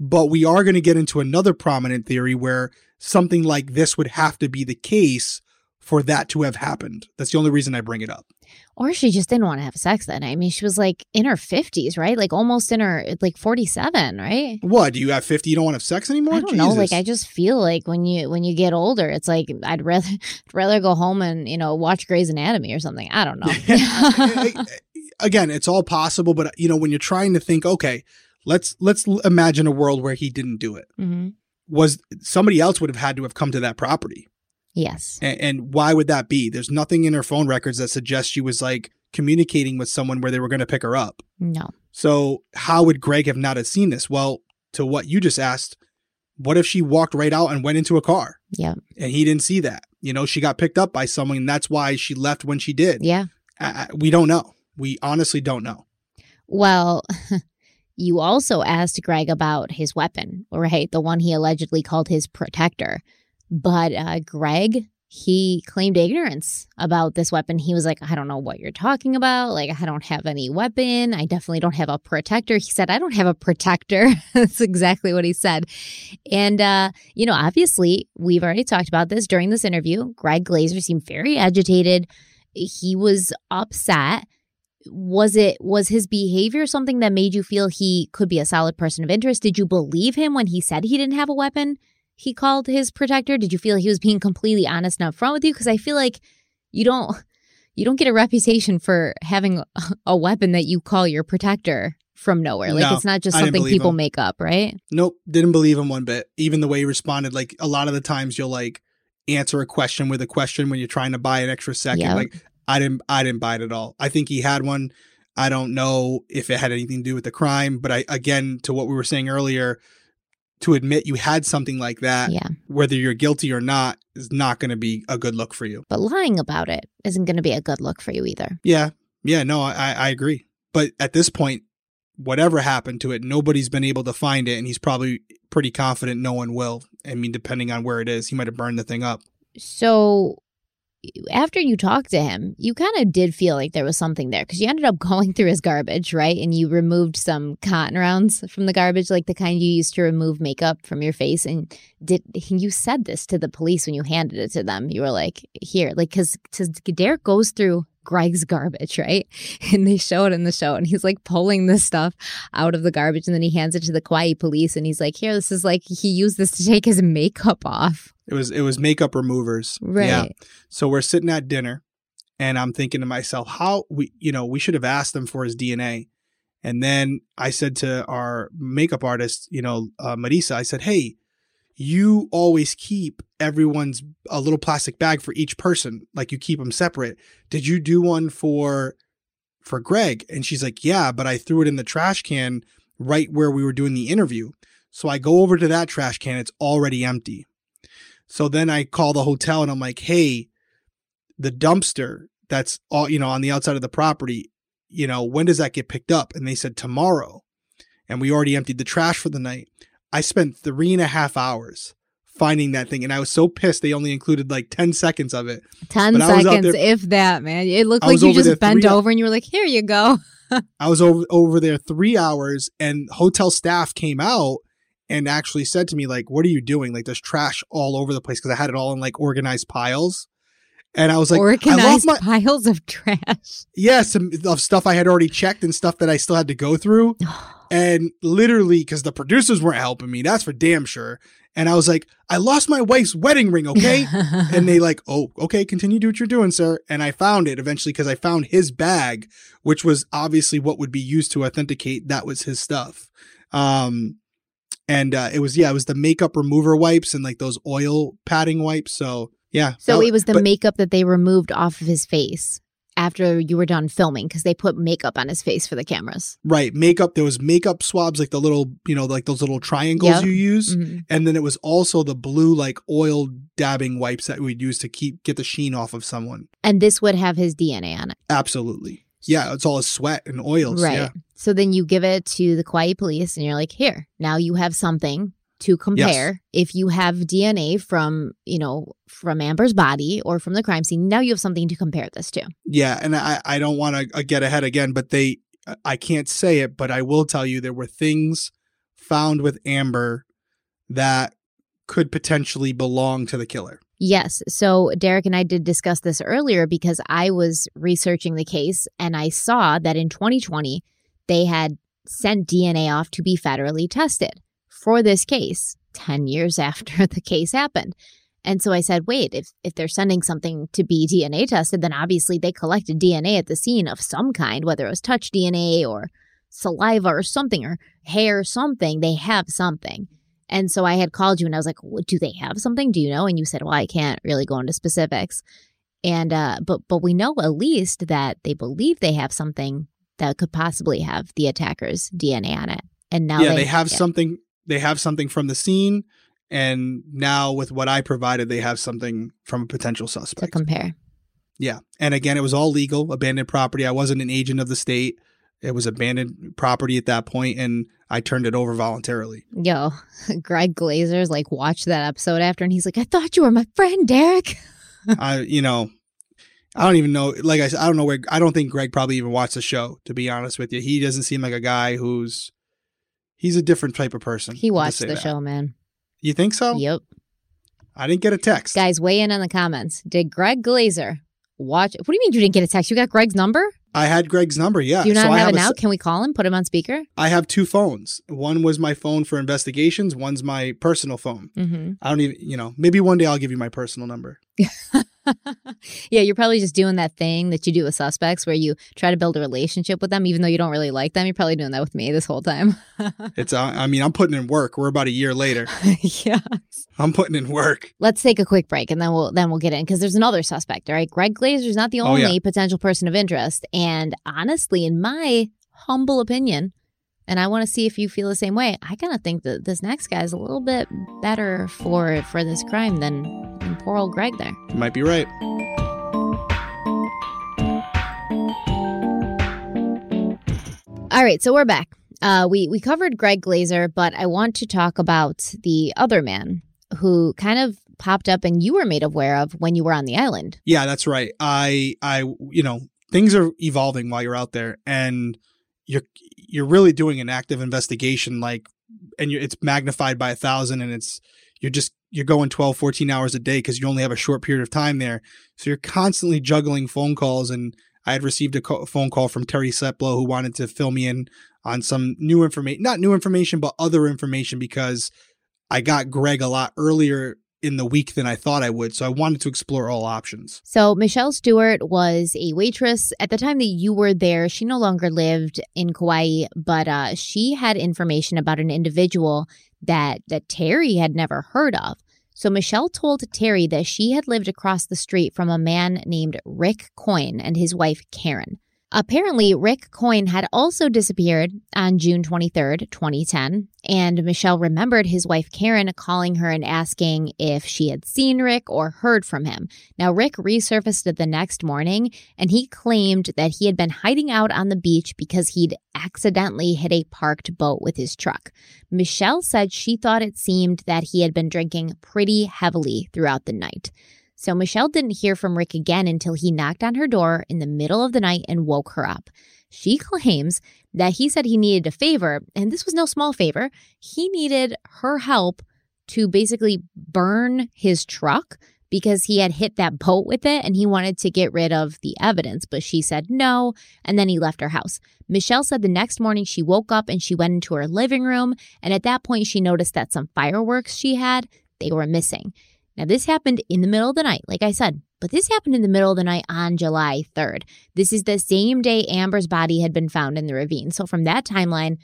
But we are going to get into another prominent theory where something like this would have to be the case for that to have happened. That's the only reason I bring it up. Or she just didn't want to have sex night. I mean, she was like in her 50s, right? Like almost in her, like 47, right? What? Do you have 50? You don't want to have sex anymore? I don't Jesus. know. Like, I just feel like when you when you get older, it's like I'd rather rather go home and you know watch Grey's Anatomy or something. I don't know. Again, it's all possible, but you know when you're trying to think, okay, let's let's imagine a world where he didn't do it. Mm hmm Was somebody else would have had to have come to that property? Yes. And, and why would that be? There's nothing in her phone records that suggests she was like communicating with someone where they were going to pick her up. No. So how would Greg have not have seen this? Well, to what you just asked, what if she walked right out and went into a car Yeah. and he didn't see that? You know, she got picked up by someone, and that's why she left when she did. Yeah. I, I- we don't know. We honestly don't know. Well, you also asked Greg about his weapon, right? The one he allegedly called his protector. But uh, Greg, he claimed ignorance about this weapon. He was like, I don't know what you're talking about. Like, I don't have any weapon. I definitely don't have a protector. He said, I don't have a protector. That's exactly what he said. And, uh, you know, obviously, we've already talked about this during this interview. Greg Glazer seemed very agitated. He was upset was it was his behavior something that made you feel he could be a solid person of interest did you believe him when he said he didn't have a weapon he called his protector did you feel he was being completely honest and upfront with you because i feel like you don't you don't get a reputation for having a, weapon that you call your protector from nowhere like No, it's not just something people him. make up right Nope, didn't believe him one bit. Even the way he responded, like a lot of the times you'll like answer a question with a question when you're trying to buy an extra second. Yep. Like I didn't I didn't buy it at all. I think he had one. I don't know if it had anything to do with the crime, but I again to what we were saying earlier, to admit you had something like that, yeah whether you're guilty or not, is not going to be a good look for you. but lying about it isn't going to be a good look for you either Yeah, yeah, no, I I agree. But at this point, whatever happened to it, nobody's been able to find it, and he's probably pretty confident no one will. I mean, depending on where it is, he might have burned the thing up. So after you talked to him, you kind of did feel like there was something there because you ended up going through his garbage, right? And you removed some cotton rounds from the garbage, like the kind you used to remove makeup from your face. And did you said this to the police when you handed it to them? You were like, "Here," like because Derek goes through Greg's garbage, right? And they show it in the show, and he's like pulling this stuff out of the garbage, and then he hands it to the Kauai police, and he's like, "Here, this is like he used this to take his makeup off." It was it was makeup removers. Right. Yeah. So we're sitting at dinner, and I'm thinking to myself, how we you know we should have asked them for his DNA. And then I said to our makeup artist, you know, uh, Marisa, I said, hey, you always keep everyone's a little plastic bag for each person, like you keep them separate. Did you do one for for Greg? And she's like, yeah, but I threw it in the trash can right where we were doing the interview. So I go over to that trash can, it's already empty. So then I call the hotel and I'm like, hey, the dumpster that's all, you know, on the outside of the property, you know, when does that get picked up? And they said tomorrow. And we already emptied the trash for the night. I spent three and a half hours finding that thing. And I was so pissed they only included like 10 seconds of it. 10 But I was out seconds, there- if that, man. It looked like you just bent three- over and you were like, here you go. I was over, over there three hours and hotel staff came out and actually said to me, like, what are you doing? Like, there's trash all over the place because I had it all in like organized piles. And I was like, I Organized lost my piles of trash. yeah, some of stuff I had already checked and stuff that I still had to go through. And literally, because the producers weren't helping me, that's for damn sure. And I was like, I lost my wife's wedding ring, okay? and they like, oh, okay, continue to do what you're doing, sir. And I found it eventually because I found his bag, which was obviously what would be used to authenticate that was his stuff. Um, and uh, it was yeah, it was the makeup remover wipes and like those oil padding wipes. So yeah, So that- it was the but- makeup that they removed off of his face after you were done filming because they put makeup on his face for the cameras. right makeup. There was makeup swabs, like the little you know like those little triangles Yep. you use. Mhm. And then it was also the blue like oil dabbing wipes that we'd use to keep get the sheen off of someone. And this would have his DNA on it. Absolutely. Yeah, it's all his sweat and oils. right. Yeah. So then you give it to the Kauai police and you're like, here, now you have something to compare. If you have DNA from, you know, from Amber's body or from the crime scene, now you have something to compare this to. Yeah, and I I don't want to uh, get ahead again, but they uh, I can't say it, but I will tell you there were things found with Amber that could potentially belong to the killer. Yes. So Derek and I did discuss this earlier because I was researching the case and I saw that in 2020, they had sent DNA off to be federally tested for this case 10 years after the case happened. And so I said, wait, if, if they're sending something to be DNA tested, then obviously they collected DNA at the scene of some kind, whether it was touch DNA or saliva or something or hair or something. They have something. And so I had called you and I was like, "Well, do they have something? Do you know? And you said, well, I can't really go into specifics. And, uh, but, but we know at least that they believe they have something that could possibly have the attacker's DNA on it. And now yeah, they, have yeah. something they have something from the scene and now with what I provided they have something from a potential suspect. to compare. yeah. And again, it was all legal, abandoned property. I wasn't an agent of the state. It was abandoned property at that point and I turned it over voluntarily. Yo, Greg Glazer's like watched that episode after and he's like, I thought you were my friend, Derek. I, you know, I don't even know. Like I said, I don't know where. I don't think Greg probably even watched the show. To be honest with you, he doesn't seem like a guy who's. He's a different type of person. He watched the that. show, man. You think so? Yep. I didn't get a text. Guys, weigh in on the comments. Did Greg Glazer watch? What do you mean you didn't get a text? You got Greg's number? I had Greg's number. Yeah. Do you not so I have have it now? s- Can we call him? Put him on speaker? I have two phones. One was my phone for investigations. One's my personal phone. Mm-hmm. I don't even. You know, maybe one day I'll give you my personal number. yeah, you're probably just doing that thing that you do with suspects where you try to build a relationship with them even though you don't really like them. You're probably doing that with me this whole time. It's. Uh, I mean, I'm putting in work. We're about a year later. yeah. I'm putting in work. Let's take a quick break and then we'll then we'll get in because there's another suspect, all right? Greg Glazer's not the Oh, only yeah. potential person of interest. And honestly, in my humble opinion, and I want to see if you feel the same way, I kind of think that this next guy is a little bit better for for this crime than poor old Greg there. You might be right. All right, so we're back. Uh, we we covered Greg Glazer, but I want to talk about the other man who kind of popped up and you were made aware of when you were on the island. Yeah, that's right. I I you know, things are evolving while you're out there and you're you're really doing an active investigation like and you it's magnified by a thousand and it's you're just you're going 12 14 hours a day because you only have a short period of time there so you're constantly juggling phone calls and i had received a co- phone call from terry seplow who wanted to fill me in on some new information not new information but other information because i got greg a lot earlier in the week than i thought i would so i wanted to explore all options So Michelle Stewart was a waitress at the time that you were there. She no longer lived in Kauai, but uh, she had information about an individual that that Terry had never heard of. So Michelle told Terry that she had lived across the street from a man named Rick Coyne and his wife Karen. Apparently, Rick Coyne had also disappeared on June 23rd, 2010, and Michelle remembered his wife Karen calling her and asking if she had seen Rick or heard from him. Now, Rick resurfaced the next morning and he claimed that he had been hiding out on the beach because he'd accidentally hit a parked boat with his truck. Michelle said she thought it seemed that he had been drinking pretty heavily throughout the night. So Michelle didn't hear from Rick again until he knocked on her door in the middle of the night and woke her up. She claims that he said he needed a favor, and this was no small favor. He needed her help to basically burn his truck because he had hit that boat with it and he wanted to get rid of the evidence, but she said no. And then he left her house. Michelle said the next morning she woke up and she went into her living room. And at that point, she noticed that some fireworks she had, they were missing. Now, this happened in the middle of the night, like I said, but this happened in the middle of the night on July 3rd. This is the same day Amber's body had been found in the ravine. So, from that timeline,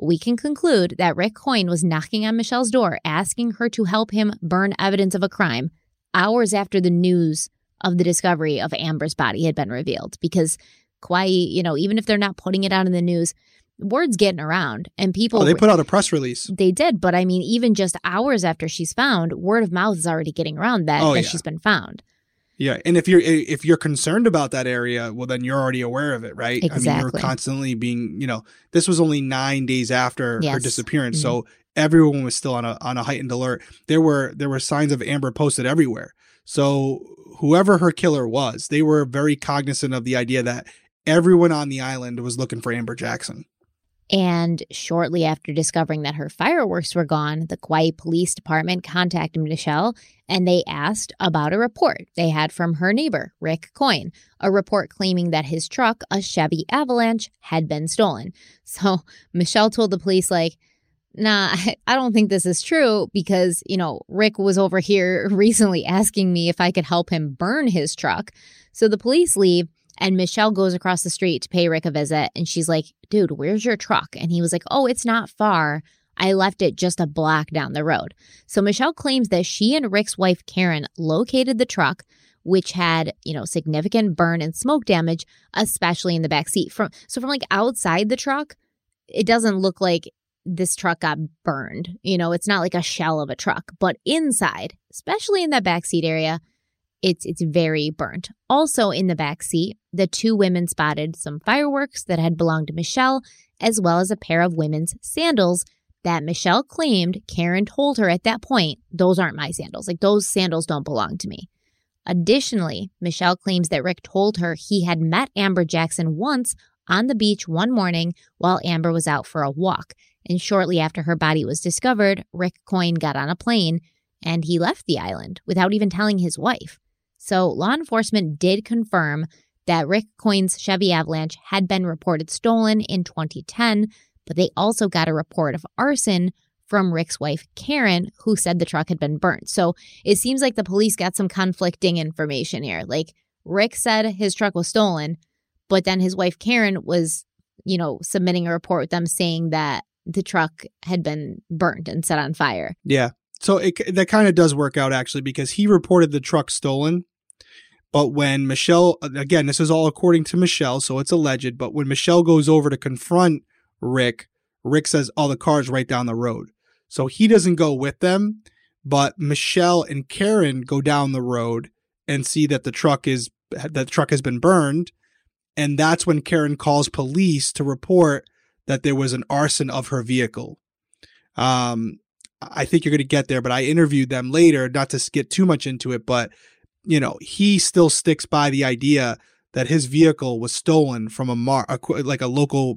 we can conclude that Rick Coyne was knocking on Michelle's door, asking her to help him burn evidence of a crime hours after the news of the discovery of Amber's body had been revealed. Because Kauai, you know, even if they're not putting it out in the news, word's getting around and people Oh, they put out a press release. they did, but I mean, even just hours after she's found, word of mouth is already getting around that, Oh, that yeah. she's been found. Yeah, and if you're if you're concerned about that area, well, then you're already aware of it, right? I mean, you're constantly being, you know, this was only nine days after her Yes. Mm-hmm. disappearance, so everyone was still on a on a heightened alert. There were there were signs of Amber posted everywhere. So whoever her killer was, they were very cognizant of the idea that everyone on the island was looking for Amber Jackson. And shortly after discovering that her fireworks were gone, the Kauai Police Department contacted Michelle and they asked about a report they had from her neighbor, Rick Coyne, a report claiming that his truck, a Chevy Avalanche, had been stolen. So Michelle told the police, like, nah, I- I don't think this is true because, you know, Rick was over here recently asking me if I could help him burn his truck. So the police leave and Michelle goes across the street to pay Rick a visit and she's like, dude, where's your truck? And he was like, oh, it's not far. I left it just a block down the road. So Michelle claims that she and Rick's wife, Karen, located the truck, which had, you know, significant burn and smoke damage, especially in the back seat. From so from like outside the truck, it doesn't look like this truck got burned. You know, it's not like a shell of a truck, but inside, especially in that back seat area, it's it's very burnt. Also in the back seat, the two women spotted some fireworks that had belonged to Michelle, as well as a pair of women's sandals that Michelle claimed Karen told her at that point, those aren't my sandals. Like those sandals don't belong to me. Additionally, Michelle claims that Rick told her he had met Amber Jackson once on the beach one morning while Amber was out for a walk. And shortly after her body was discovered, Rick Coyne got on a plane and he left the island without even telling his wife. So, law enforcement did confirm that Rick Coyne's Chevy Avalanche had been reported stolen in 2010, but they also got a report of arson from Rick's wife, Karen, who said the truck had been burnt. So, it seems like the police got some conflicting information here. Like, Rick said his truck was stolen, but then his wife, Karen, was, you know, submitting a report with them saying that the truck had been burnt and set on fire. Yeah. So it that kind of does work out actually because he reported the truck stolen. But when Michelle again, this is all according to Michelle, so it's alleged, but when Michelle goes over to confront Rick, Rick says, "Oh, the car's right down the road." So he doesn't go with them, but Michelle and Karen go down the road and see that the truck is that the truck has been burned, and that's when Karen calls police to report that there was an arson of her vehicle. Um, I think you're going to get there, but I interviewed them later, not to get too much into it, but you know, he still sticks by the idea that his vehicle was stolen from a mar a, like a local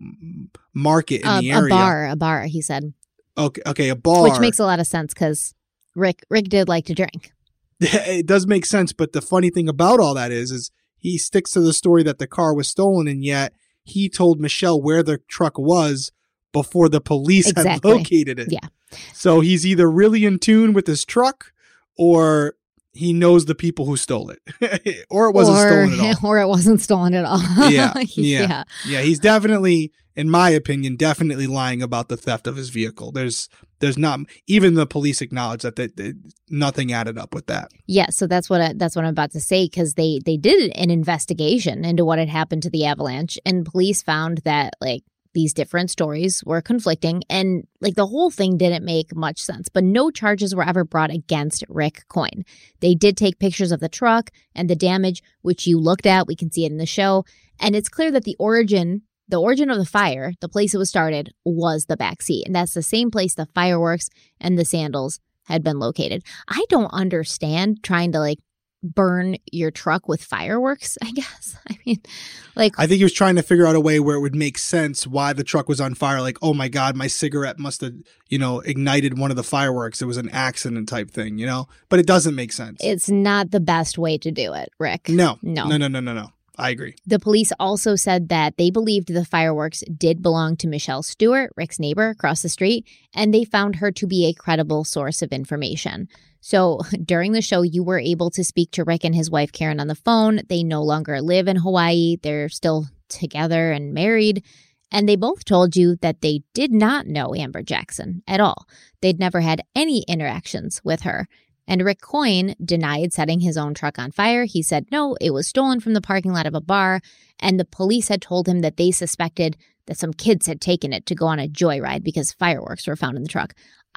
market in A, the area. a bar, a bar, he said, Okay, okay, a bar. which makes a lot of sense because Rick Rick did like to drink. it does make sense, but the funny thing about all that is, is he sticks to the story that the car was stolen, and yet he told Michelle where the truck was before the police Exactly. had located it. Yeah. So he's either really in tune with his truck, or he knows the people who stole it, or it wasn't or, stolen at all. or it wasn't stolen at all. Yeah, yeah. yeah. Yeah, he's definitely, in my opinion, definitely lying about the theft of his vehicle. There's, there's not even the police acknowledge that, that, that nothing added up with that. Yeah, so that's what I, that's what I'm about to say because they they did an investigation into what had happened to the avalanche, and police found that like these different stories were conflicting, and like the whole thing didn't make much sense. But no charges were ever brought against Rick Coyne. They did take pictures of the truck and the damage, which you looked at. We can see it in the show, and it's clear that the origin. The origin of the fire, the place it was started, was the back seat. And that's the same place the fireworks and the sandals had been located. I don't understand trying to like burn your truck with fireworks, I guess. I mean, like I think he was trying to figure out a way where it would make sense why the truck was on fire. Like, oh my God, my cigarette must have, you know, ignited one of the fireworks. It was an accident type thing, you know? But it doesn't make sense. it's not the best way to do it, Rick. no. No. No, no, no, no, no. I agree. The police also said that they believed the fireworks did belong to Michelle Stewart, Rick's neighbor across the street, and they found her to be a credible source of information. So during the show, you were able to speak to Rick and his wife Karen on the phone. They no longer live in Hawaii, they're still together and married. And they both told you that they did not know Amber Jackson at all. They'd never had any interactions with her. And Rick Coyne denied setting his own truck on fire. He said no, it was stolen from the parking lot of a bar. And the police had told him that they suspected that some kids had taken it to go on a joyride because fireworks were found in the truck.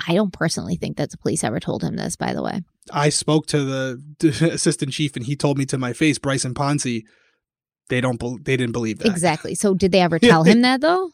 I don't personally think that the police ever told him this, by the way. I spoke to the assistant chief and he told me to my face, Bryson Ponce, they don't, bel they didn't believe that. Exactly. So did they ever tell him that though?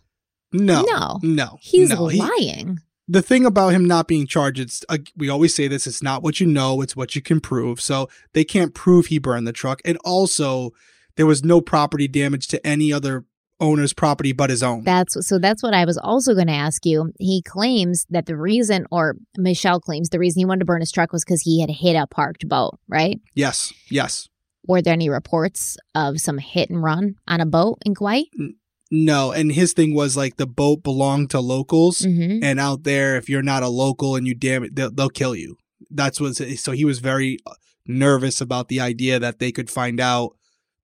No. No. No. He's no. Lying. The thing about him not being charged, it's uh, we always say this: it's not what you know, it's what you can prove. So they can't prove he burned the truck, and also there was no property damage to any other owner's property but his own. That's so that's what I was also going to ask you. He claims that the reason or Michelle claims the reason he wanted to burn his truck was cuz he had hit a parked boat, right? yes, yes, Were there any reports of some hit and run on a boat in Kauai? No, and his thing was like the boat belonged to locals, Mhm. and out there, if you're not a local and you damn it, they'll, they'll kill you. That's what. So he was very uh, nervous about the idea that they could find out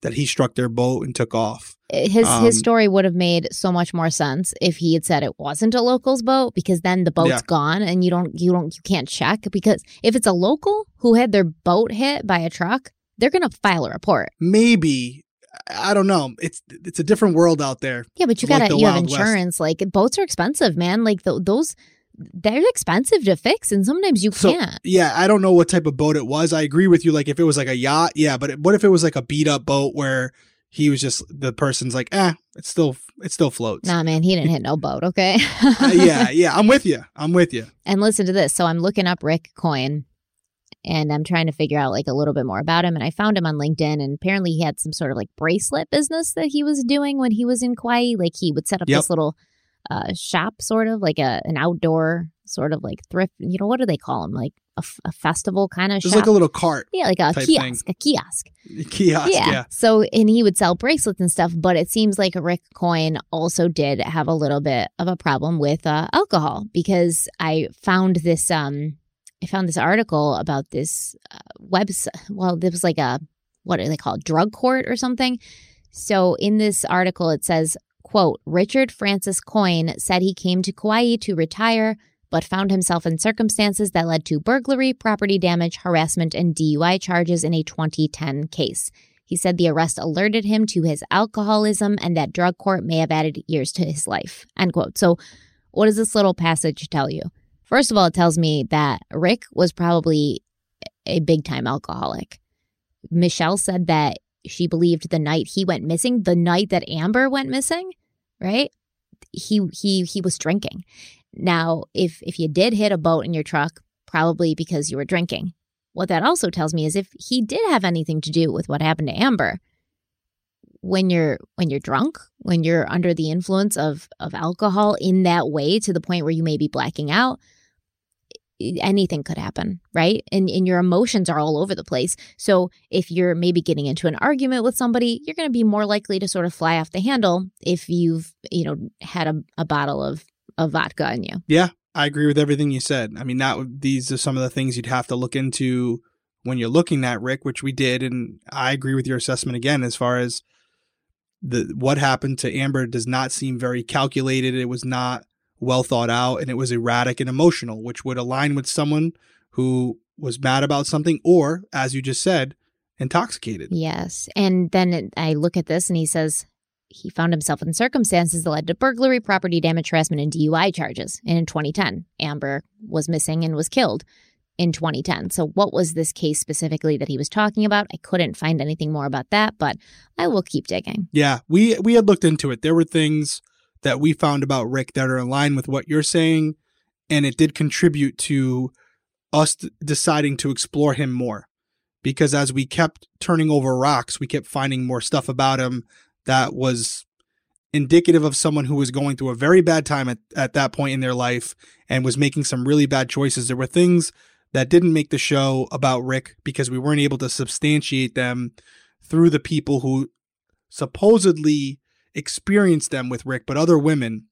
that he struck their boat and took off. His his Um, story would have made so much more sense if he had said it wasn't a local's boat because then the boat's Yeah. gone and you don't you don't you can't check because if it's a local who had their boat hit by a truck, they're going to file a report. Maybe I don't know. It's it's a different world out there. Yeah, but you got to the you have Wild West. insurance. Like boats are expensive, man. Like th- those they're expensive to fix and sometimes you So- can't. Yeah, I don't know what type of boat it was. I agree with you. Like if it was like a yacht, yeah. But what if it was like a beat up boat where he was just the person's like, eh, it still it still floats. Nah, man, he didn't hit no boat, okay? Uh, yeah, yeah. I'm with you. I'm with you. And listen to this. So I'm looking up Rick Coyne and I'm trying to figure out like a little bit more about him. And I found him on LinkedIn and apparently he had some sort of like bracelet business that he was doing when he was in Kauai. Like he would set up Yep. this little uh, shop, sort of like a an outdoor sort of like thrift. You know, what do they call them? Like a, f- a festival kind of shop. like a little cart yeah, like a kiosk, a kiosk. kiosk. Yeah. So, and he would sell bracelets and stuff, but it seems like Rick Coyne also did have a little bit of a problem with uh, alcohol because I found this, um, I found this article about this uh, website. Well, there was like a, what are they called? Drug court or something. So in this article, it says, quote, Richard Francis Coyne said he came to Kauai to retire, but found himself in circumstances that led to burglary, property damage, harassment, and DUI charges in a 2010 case. He said the arrest alerted him to his alcoholism and that drug court may have added years to his life. End quote. So, what does this little passage tell you? First of all, it tells me that Rick was probably a big time alcoholic. Michelle said that she believed the night he went missing, the night that Amber went missing, right? He he he was drinking. Now, if if you did hit a boat in your truck, probably because you were drinking. What that also tells me is if he did have anything to do with what happened to Amber, when you're when you're drunk, when you're under the influence of of alcohol in that way to the point where you may be blacking out, anything could happen, right? And and your emotions are all over the place. So if you're maybe getting into an argument with somebody, you're going to be more likely to sort of fly off the handle if you've, you know, had a, a bottle of of vodka in you. Yeah, I agree with everything you said. I mean, that these are some of the things you'd have to look into when you're looking at Rick, which we did, and I agree with your assessment again as far as the what happened to Amber does not seem very calculated. It was not well thought out, and it was erratic and emotional, which would align with someone who was mad about something, or as you just said, intoxicated. Yes. And then it- I look at this and he says he found himself in circumstances that led to burglary, property damage, harassment, and DUI charges. And in 2010, Amber was missing and was killed in 2010. So, what was this case specifically that he was talking about? I couldn't find anything more about that, but I will keep digging. Yeah, we we had looked into it. There were things that we found about Rick that are in line with what you're saying, and it did contribute to us deciding to explore him more because as we kept turning over rocks, we kept finding more stuff about him that was indicative of someone who was going through a very bad time at, at that point in their life and was making some really bad choices. There were things that didn't make the show about Rick because we weren't able to substantiate them through the people who supposedly experienced them with Rick, but other women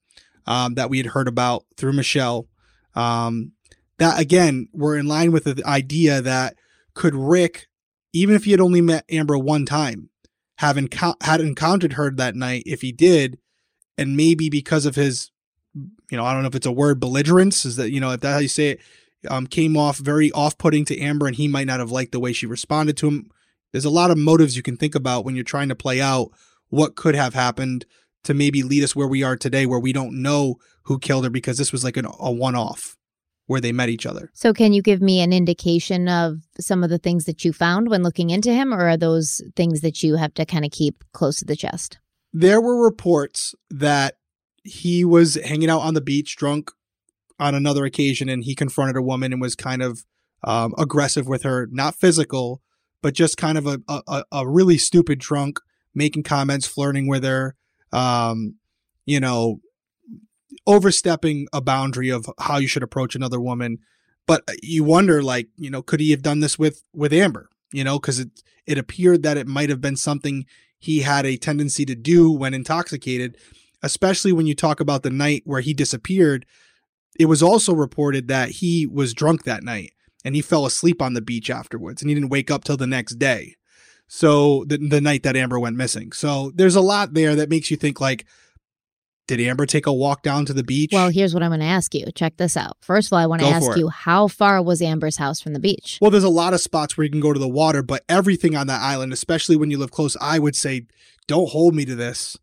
um, that we had heard about through Michelle. Um, that again were in line with the idea that could Rick, even if he had only met Amber one time, have enco- had encountered her that night? If he did, and maybe because of his, you know, I don't know if it's a word, belligerence, is that you know if that's how you say it, um, came off very off-putting to Amber, and he might not have liked the way she responded to him. There's a lot of motives you can think about when you're trying to play out what could have happened to maybe lead us where we are today, where we don't know who killed her because this was like an, a one-off where they met each other. So, can you give me an indication of some of the things that you found when looking into him, or are those things that you have to kind of keep close to the chest? There were reports that he was hanging out on the beach drunk on another occasion and he confronted a woman and was kind of um, aggressive with her, not physical, but just kind of a, a, a really stupid drunk, making comments, flirting with her, um, you know, overstepping a boundary of how you should approach another woman. But you wonder, like, you know, could he have done this with with Amber? You know, because it it appeared that it might have been something he had a tendency to do when intoxicated, especially when you talk about the night where he disappeared. It was also reported that he was drunk that night and he fell asleep on the beach afterwards and he didn't wake up till the next day. So the the night that Amber went missing. So there's a lot there that makes you think like did Amber take a walk down to the beach? Well, here's what I'm going to ask you. Check this out. First of all, I want to ask you how far was Amber's house from the beach? Well, there's a lot of spots where you can go to the water, but everything on that island, especially when you live close, I would say don't hold me to this.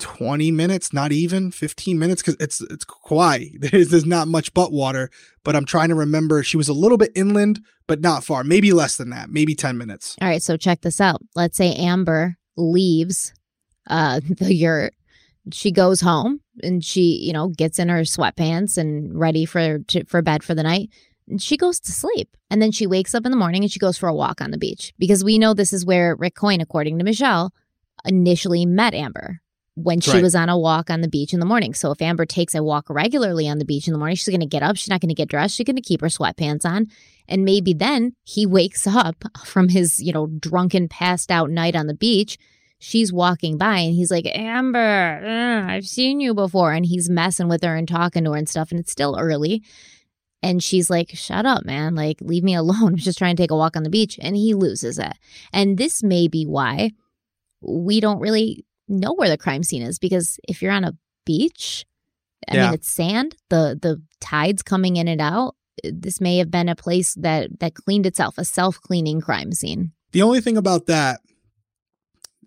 20 minutes, not even 15 minutes, because it's it's Kauai. There's, there's not much but water, but I'm trying to remember. She was a little bit inland, but not far. Maybe less than that. Maybe 10 minutes. All right, so check this out. Let's say Amber leaves uh, the yurt. She goes home and she, you know, gets in her sweatpants and ready for to, for bed for the night. And she goes to sleep. And then she wakes up in the morning and she goes for a walk on the beach because we know this is where Rick Coyne, according to Michelle, initially met Amber when she Right. was on a walk on the beach in the morning. So if Amber takes a walk regularly on the beach in the morning, she's going to get up. She's not going to get dressed. She's going to keep her sweatpants on. And maybe then he wakes up from his, you know, drunken, passed out night on the beach. She's walking by and he's like, Amber, uh, I've seen you before. And he's messing with her and talking to her and stuff. And it's still early. And she's like, shut up, man. Like, leave me alone. I'm just trying to take a walk on the beach. And he loses it. And this may be why we don't really know where the crime scene is because if you're on a beach, I Yeah. mean, it's sand, the, the tides coming in and out. This may have been a place that, that cleaned itself, a self cleaning crime scene. The only thing about that,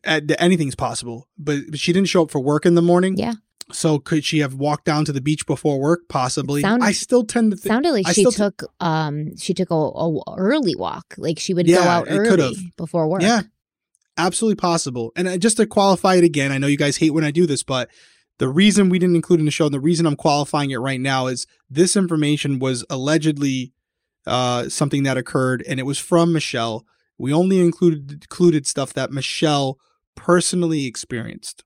uh, anything's possible, but but she didn't show up for work in the morning. Yeah. So could she have walked down to the beach before work? Possibly. sounded- I still tend to think. Sounded like I she th- took um she took a, a early walk, like she would go out early before work. Yeah, absolutely possible. And uh, just to qualify it again, I know you guys hate when I do this, but the reason we didn't include in the show, and the reason I'm qualifying it right now is this information was allegedly uh, something that occurred, and it was from Michelle. We only included included stuff that Michelle personally experienced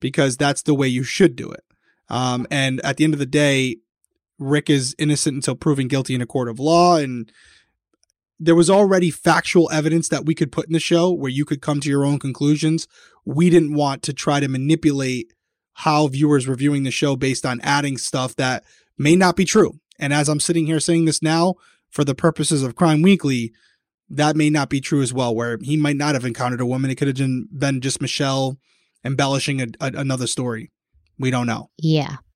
because that's the way you should do it. Um, and at the end of the day, Rick is innocent until proven guilty in a court of law, and there was already factual evidence that we could put in the show where you could come to your own conclusions. We didn't want to try to manipulate how viewers were viewing the show based on adding stuff that may not be true. And as I'm sitting here saying this now, for the purposes of Crime Weekly, that may not be true as well, where he might not have encountered a woman. It could have been, just Michelle embellishing a, a, another story. We don't know. Yeah.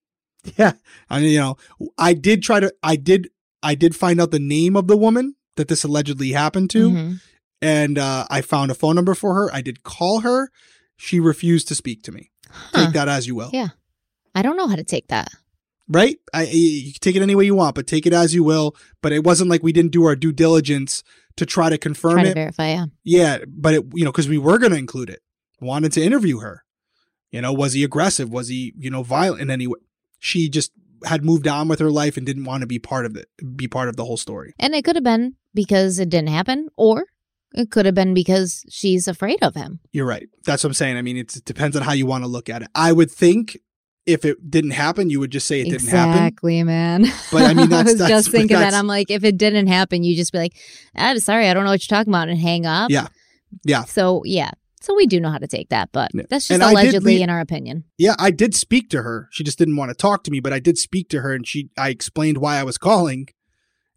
Yeah. I mean, you know, I did try to, I did, I did find out the name of the woman that this allegedly happened to Mhm. and uh, I found a phone number for her. I did call her. She refused to speak to me. Take that as you will. Yeah. I don't know how to take that. Right? I, you can take it any way you want, but take it as you will. But it wasn't like we didn't do our due diligence to try to confirm Try to it. verify. Yeah. yeah, but it, you know, because we were going to include it. Wanted to interview her. You know, was he aggressive? Was he, you know, violent in any way? She just had moved on with her life and didn't want to be part of it, be part of the whole story. And it could have been because it didn't happen, or it could have been because she's afraid of him. You're right. That's what I'm saying. I mean, it's, it depends on how you want to look at it. I would think if it didn't happen, you would just say it didn't happen. Exactly, man. But I mean, that's- I was that's- just thinking that. I'm like, if it didn't happen, you just be like, I'm sorry, I don't know what you're talking about, and hang up. Yeah. Yeah. So yeah, so we do know how to take that, but Yeah. that's just And allegedly in our opinion. Yeah, I did speak to her. She just didn't want to talk to me, but I did speak to her and she I explained why I was calling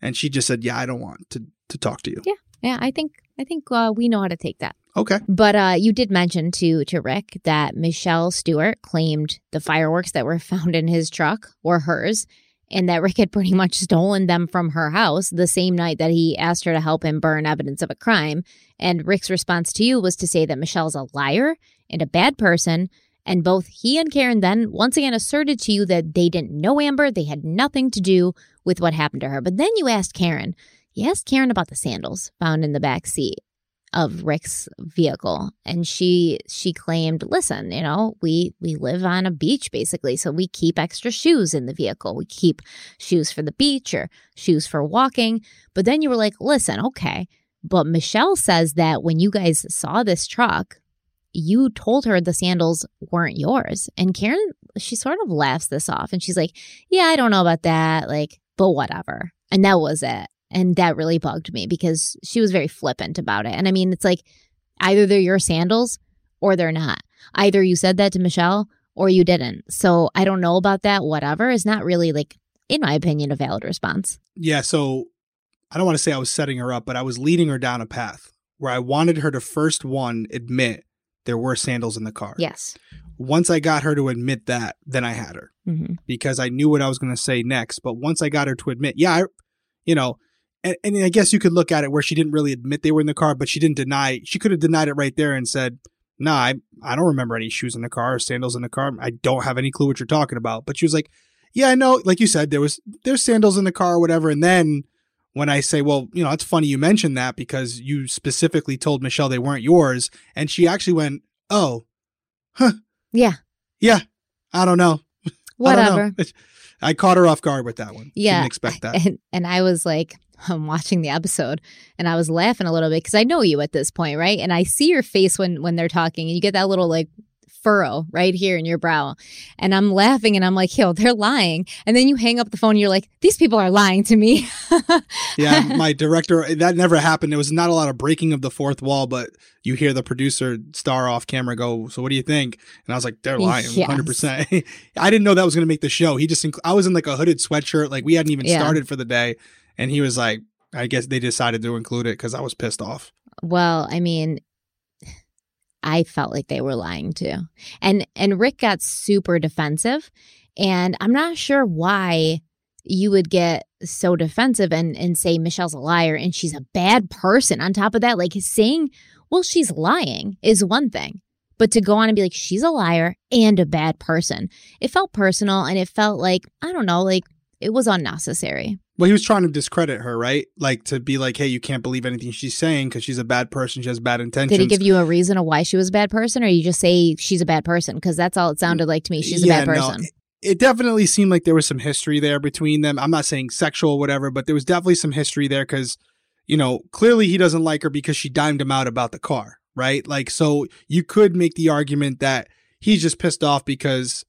and she just said, "Yeah, I don't want to to talk to you." Yeah, I think I think uh, we know how to take that. Okay. But uh, you did mention to to Rick that Michelle Stewart claimed the fireworks that were found in his truck were hers, and that Rick had pretty much stolen them from her house the same night that he asked her to help him burn evidence of a crime. And Rick's response to you was to say that Michelle's a liar and a bad person. And both he and Karen then once again asserted to you that they didn't know Amber, they had nothing to do with what happened to her. But then you asked Karen, you asked Karen about the sandals found in the back seat of Rick's vehicle. And she she claimed listen you know we we live on a beach basically. So we keep extra shoes in the vehicle. We keep shoes for the beach or shoes for walking. But then you were like listen okay. But Michelle says that when you guys saw this truck you told her the sandals weren't yours. And Karen she sort of laughs this off and she's like yeah I don't know about that. Like but whatever. And that was it and that really bugged me because she was very flippant about it. And I mean, it's like either they're your sandals or they're not. Either you said that to Michelle or you didn't. So I don't know about that. Whatever is not really like, in my opinion, a valid response. Yeah, so I don't want to say I was setting her up, but I was leading her down a path where I wanted her to first one admit there were sandals in the car. Yes. Once I got her to admit that, then I had her hmm because I knew what I was going to say next. But once I got her to admit, yeah, I, you know, and, and I guess you could look at it where she didn't really admit they were in the car, but she didn't deny. She could have denied it right there and said, "Nah, I, I don't remember any shoes in the car or sandals in the car. I don't have any clue what you're talking about." But she was like, "Yeah, I know." Like you said, there was there's sandals in the car or whatever. And then when I say, "Well, you know, it's funny you mentioned that because you specifically told Michelle they weren't yours," and she actually went, "Oh, huh, Yeah. yeah, I don't know." I don't Whatever. know. I caught her off guard with that one. Yeah. Didn't expect that. And, and I was like, I'm watching the episode and I was laughing a little bit because I know you at this point, right? And I see your face when when they're talking and you get that little like furrow right here in your brow. And I'm laughing and I'm like, yo, they're lying. And then you hang up the phone and you're like, these people are lying to me. yeah, my director, that never happened. There was not a lot of breaking of the fourth wall, but you hear the producer star off camera go, So what do you think? And I was like, They're lying, Yes. 100%. I didn't know that was going to make the show. He just, inc- I was in like a hooded sweatshirt. Like we hadn't even Yeah. started for the day. And he was like, I guess they decided to include it because I was pissed off. Well, I mean, I felt like they were lying too. And and Rick got super defensive and I'm not sure why you would get so defensive and and say Michelle's a liar and she's a bad person on top of that like saying well she's lying is one thing. But to go on and be like she's a liar and a bad person. It felt personal and it felt like I don't know like it was unnecessary. Well, he was trying to discredit her, right? Like to be like, Hey, you can't believe anything she's saying because she's a bad person. She has bad intentions. Did he give you a reason of why she was a bad person, or you just say she's a bad person? Because that's all it sounded like to me. She's a Yeah, bad no, person. it definitely seemed like there was some history there between them. I'm not saying sexual or whatever, but there was definitely some history there because, you know, clearly he doesn't like her because she dimed him out about the car, right? Like, so you could make the argument that he's just pissed off because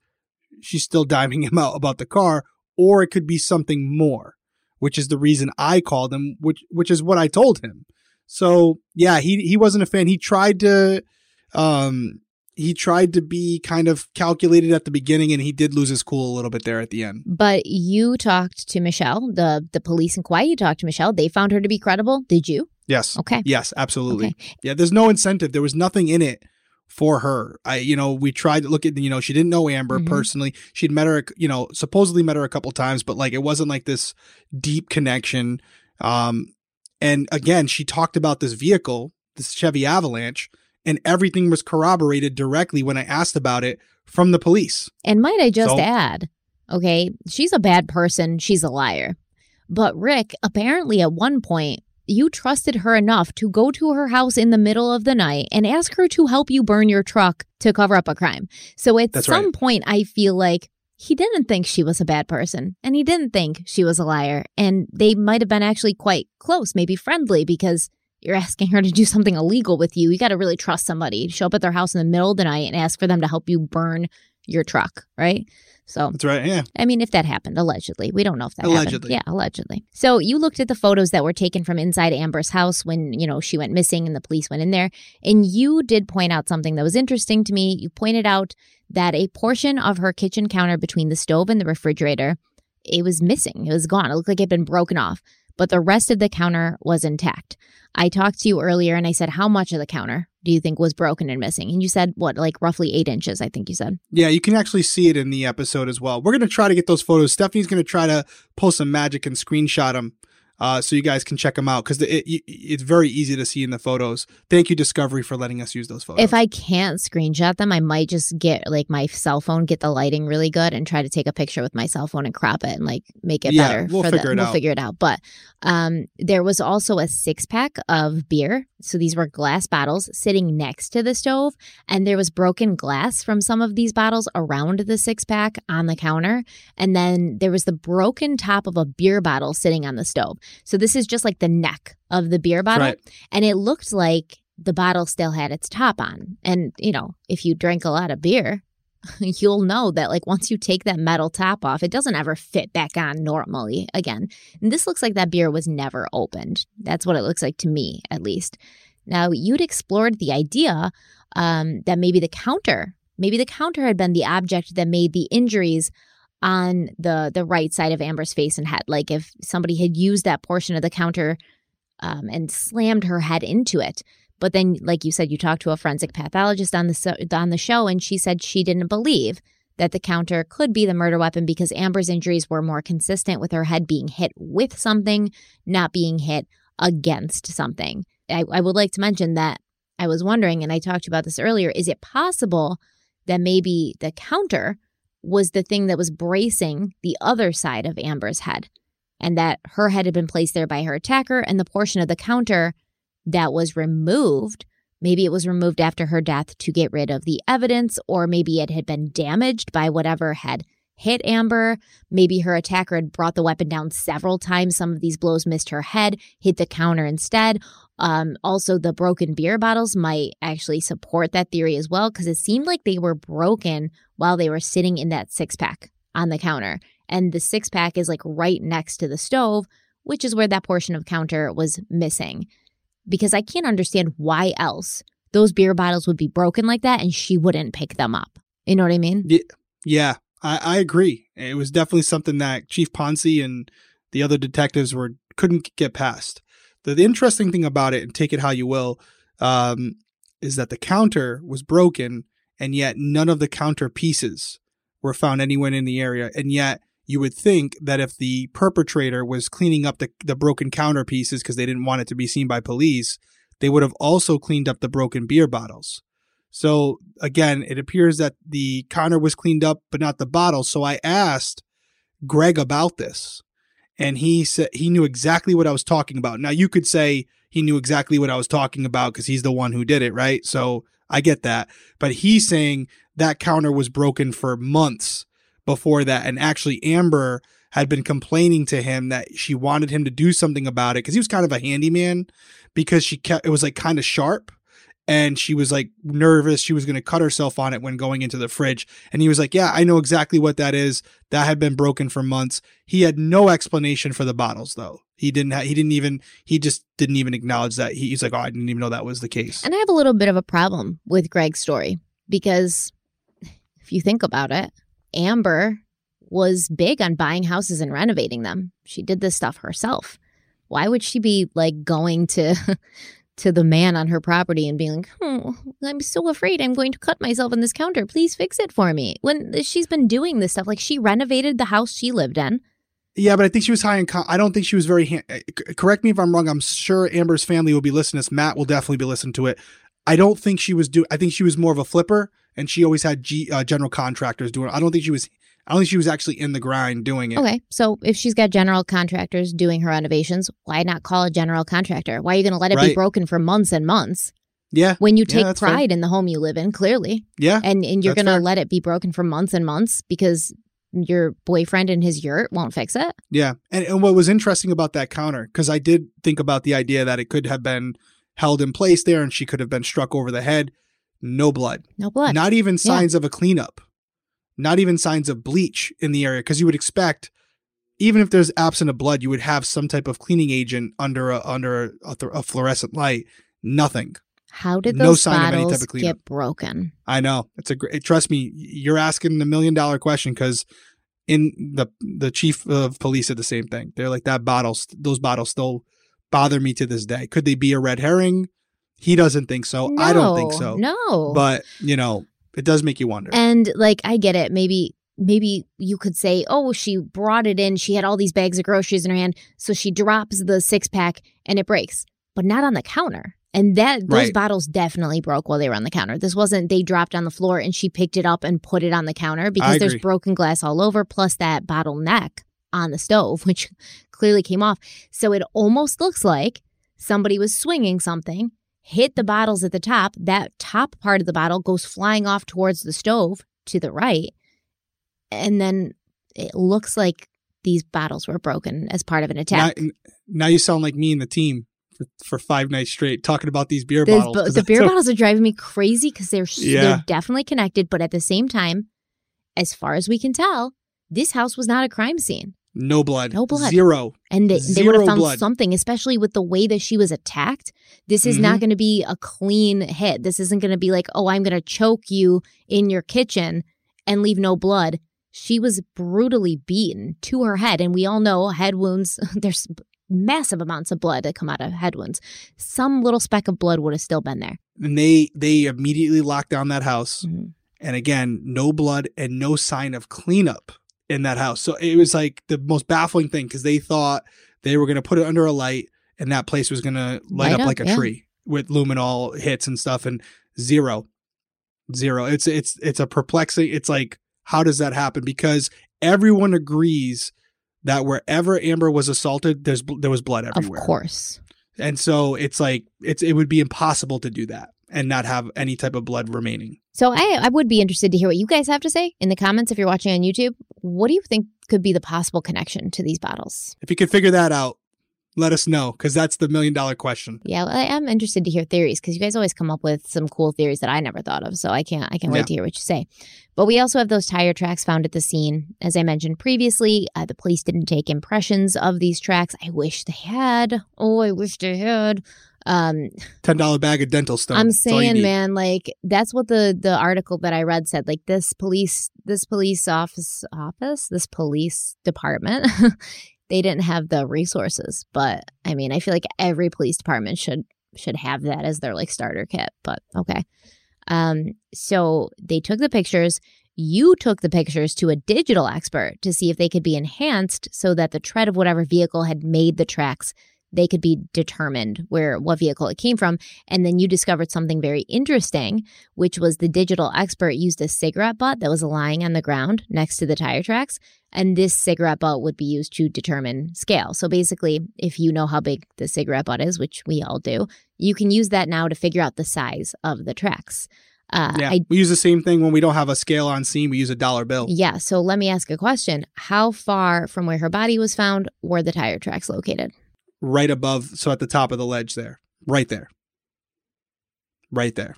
she's still diming him out about the car, or it could be something more, which is the reason I called him, which which is what I told him. So yeah, he he wasn't a fan. He tried to um he tried to be kind of calculated at the beginning and he did lose his cool a little bit there at the end. but you talked to Michelle, the the police in Kauai. You talked to Michelle. They found her to be credible. Did you? Yes. Okay. Yes, absolutely. Okay. Yeah, there's no incentive. There was nothing in it for her. I you know, we tried to look at you know, she didn't know Amber Mhm. personally. She'd met her, you know, supposedly met her a couple times, but like it wasn't like this deep connection. Um and again, she talked about this vehicle, this Chevy Avalanche, and everything was corroborated directly when I asked about it from the police. And might I just So- add, okay, she's a bad person. She's a liar. But Rick, apparently at one point, you trusted her enough to go to her house in the middle of the night and ask her to help you burn your truck to cover up a crime. So at That's some right. point, I feel like he didn't think she was a bad person and he didn't think she was a liar. And they might have been actually quite close, maybe friendly, because you're asking her to do something illegal with you. You got to really trust somebody. Show up at their house in the middle of the night and ask for them to help you burn your truck, right? So That's right. Yeah. I mean, if that happened, allegedly. We don't know if that Allegedly. happened. Yeah, allegedly. So you looked at the photos that were taken from inside Amber's house when, you know, she went missing and the police went in there. And you did point out something that was interesting to me. You pointed out that a portion of her kitchen counter between the stove and the refrigerator, it was missing. It was gone. It looked like it had been broken off. But the rest of the counter was intact. I talked to you earlier and I said, How much of the counter do you think was broken and missing? And you said, What, like roughly eight inches, I think you said. Yeah, you can actually see it in the episode as well. We're going to try to get those photos. Stephanie's going to try to pull some magic and screenshot them uh, so you guys can check them out because it, it, it's very easy to see in the photos. Thank you, Discovery, for letting us use those photos. If I can't screenshot them, I might just get like my cell phone, get the lighting really good, and try to take a picture with my cell phone and crop it and like make it Yeah, better. we'll for figure the, it we'll out. figure it out. But um, there was also a six pack of beer. So these were glass bottles sitting next to the stove, and there was broken glass from some of these bottles around the six pack on the counter. And then there was the broken top of a beer bottle sitting on the stove. So this is just like the neck of the beer bottle right. and it looked like the bottle still had its top on. And, you know, if you drink a lot of beer, you'll know that, like, once you take that metal top off, it doesn't ever fit back on normally again. And this looks like that beer was never opened. That's what it looks like to me, at least. Now, you'd explored the idea um, that maybe the counter, maybe the counter had been the object that made the injuries on the the right side of Amber's face and head. Like if somebody had used that portion of the counter um, and slammed her head into it. But then, like you said, you talked to a forensic pathologist on the on the show, and she said she didn't believe that the counter could be the murder weapon because Amber's injuries were more consistent with her head being hit with something, not being hit against something. I, I would like to mention that I was wondering, and I talked about this earlier, is it possible that maybe the counter was the thing that was bracing the other side of Amber's head? and that her head had been placed there by her attacker, and the portion of the counter that was removed, maybe it was removed after her death to get rid of the evidence, or maybe it had been damaged by whatever had hit Amber. Maybe her attacker had brought the weapon down several times. Some of these blows missed her head, hit the counter instead. Um, also, the broken beer bottles might actually support that theory as well, because it seemed like they were broken while they were sitting in that six pack on the counter and the six pack is like right next to the stove, which is where that portion of counter was missing. Because I can't understand why else those beer bottles would be broken like that and she wouldn't pick them up. You know what I mean? Yeah, I, I agree. It was definitely something that Chief Ponce and the other detectives were couldn't get past. The, the interesting thing about it, and take it how you will, um, is that the counter was broken, and yet none of the counter pieces were found anywhere in the area. And yet you would think that if the perpetrator was cleaning up the, the broken counter pieces because they didn't want it to be seen by police, they would have also cleaned up the broken beer bottles. So again, it appears that the counter was cleaned up, but not the bottles. So I asked Greg about this, and he said he knew exactly what I was talking about. Now you could say he knew exactly what I was talking about because he's the one who did it, right? So I get that. But he's saying that counter was broken for months before that. And actually, Amber had been complaining to him that she wanted him to do something about it because he was kind of a handyman because she kept it was like kind of sharp. And she was like nervous she was going to cut herself on it when going into the fridge. And he was like yeah i know exactly what that is. That had been broken for months. He had no explanation for the bottles though. He didn't ha- he didn't even he just didn't even acknowledge that. He, he's like oh i didn't even know that was the case. And I have a little bit of a problem with Greg's story because if you think about it, Amber was big on buying houses and renovating them. She did this stuff herself. Why would she be like going to to the man on her property and being like, "Oh, I'm so afraid I'm going to cut myself on this counter. Please fix it for me." When she's been doing this stuff, like she renovated the house she lived in. Yeah, but I think she was high in. Con- I don't think she was very. Ha- eh, correct me if I'm wrong. I'm sure Amber's family will be listening. to this. Matt will definitely be listening to it. I don't think she was do. I think she was more of a flipper, and she always had G, uh, general contractors doing. it. I don't think she was. I don't think she was actually in the grind doing it. Okay, so if she's got general contractors doing her renovations, why not call a general contractor? Why are you going to let it be broken for months and months? Yeah, when you Yeah, take fair. pride in the home you live in clearly yeah, and and you're going to let it be broken for months and months because your boyfriend and his yurt won't fix it. Yeah. And, and what was interesting about that counter, because I did think about the idea that it could have been held in place there and she could have been struck over the head. No blood. No blood. Not even signs of a cleanup. Not even signs of bleach in the area. Because you would expect, even if there's absent of blood, you would have some type of cleaning agent under a under a, a fluorescent light. Nothing. How did No those sign of any bottles type of cleanup. get broken? I know it's a great. Trust me, you're asking the million dollar question because in the the chief of police said the same thing. They're like that bottles, those bottles still bother me to this day. Could they be a red herring? He doesn't think so. Oh, I don't think so. No. But you know, it does make you wonder. And like I get it. Maybe maybe you could say, "Oh, she brought it in. She had all these bags of groceries in her hand, so she drops the six pack and it breaks." But not on the counter. And that those Right. bottles definitely broke while they were on the counter. This wasn't they dropped on the floor and she picked it up and put it on the counter because there's broken glass all over plus that bottle neck on the stove which clearly came off. So it almost looks like somebody was swinging something, hit the bottles at the top, that top part of the bottle goes flying off towards the stove to the right. And then it looks like these bottles were broken as part of an attack. now you sound like me and the team for, for five nights straight talking about these beer bottles. bo- the beer bottles are driving me crazy because they're Yeah. they're definitely connected, but at the same time, as far as we can tell, this house was not a crime scene, No blood. No blood. Zero. and they, they would have found blood. something, especially with the way that she was attacked. This is Mm-hmm. not going to be a clean hit. This isn't going to be like, oh, I'm going to choke you in your kitchen and leave no blood. She was brutally beaten to her head, and we all know head wounds. There's massive amounts of blood that come out of head wounds. Some little speck of blood would have still been there. And they they immediately locked down that house. Mhm. And again, no blood and no sign of cleanup in that house. So it was like the most baffling thing because they thought they were going to put it under a light and that place was going to light Light up, up, like a yeah. tree with luminol hits and stuff and zero, zero. It's it's it's a perplexing. It's like how does that happen? Because everyone agrees that wherever Amber was assaulted, there's there was blood everywhere. Of course. And so it's like it's it would be impossible to do that and not have any type of blood remaining. So I, I would be interested to hear what you guys have to say in the comments if you're watching on YouTube. What do you think could be the possible connection to these bottles? If you could figure that out, let us know because that's the million dollar question. Yeah, well, I am interested to hear theories because you guys always come up with some cool theories that I never thought of. So I can't I can't Yeah. wait to hear what you say. But we also have those tire tracks found at the scene. As I mentioned previously, uh, the police didn't take impressions of these tracks. I wish they had. Oh, I wish they had. Um, Ten dollar bag of dental stone. I'm That's all you saying, man, like that's what the the article that I read said. Like this police, this police office, office, this police department, they didn't have the resources. But I mean, I feel like every police department should should have that as their like starter kit. But okay, um, so they took the pictures. You took the pictures to a digital expert to see if they could be enhanced so that the tread of whatever vehicle had made the tracks they could be determined where what vehicle it came from and then you discovered something very interesting, which was the digital expert used a cigarette butt that was lying on the ground next to the tire tracks. And this cigarette butt would be used to determine scale. So basically, if you know how big the cigarette butt is, which we all do, you can use that now to figure out the size of the tracks. Uh, yeah, I, we use the same thing when we don't have a scale on scene. We use a dollar bill. yeah. So let me ask a question. How far from where her body was found were the tire tracks located? Right above, so at the top of the ledge there, right there, right there.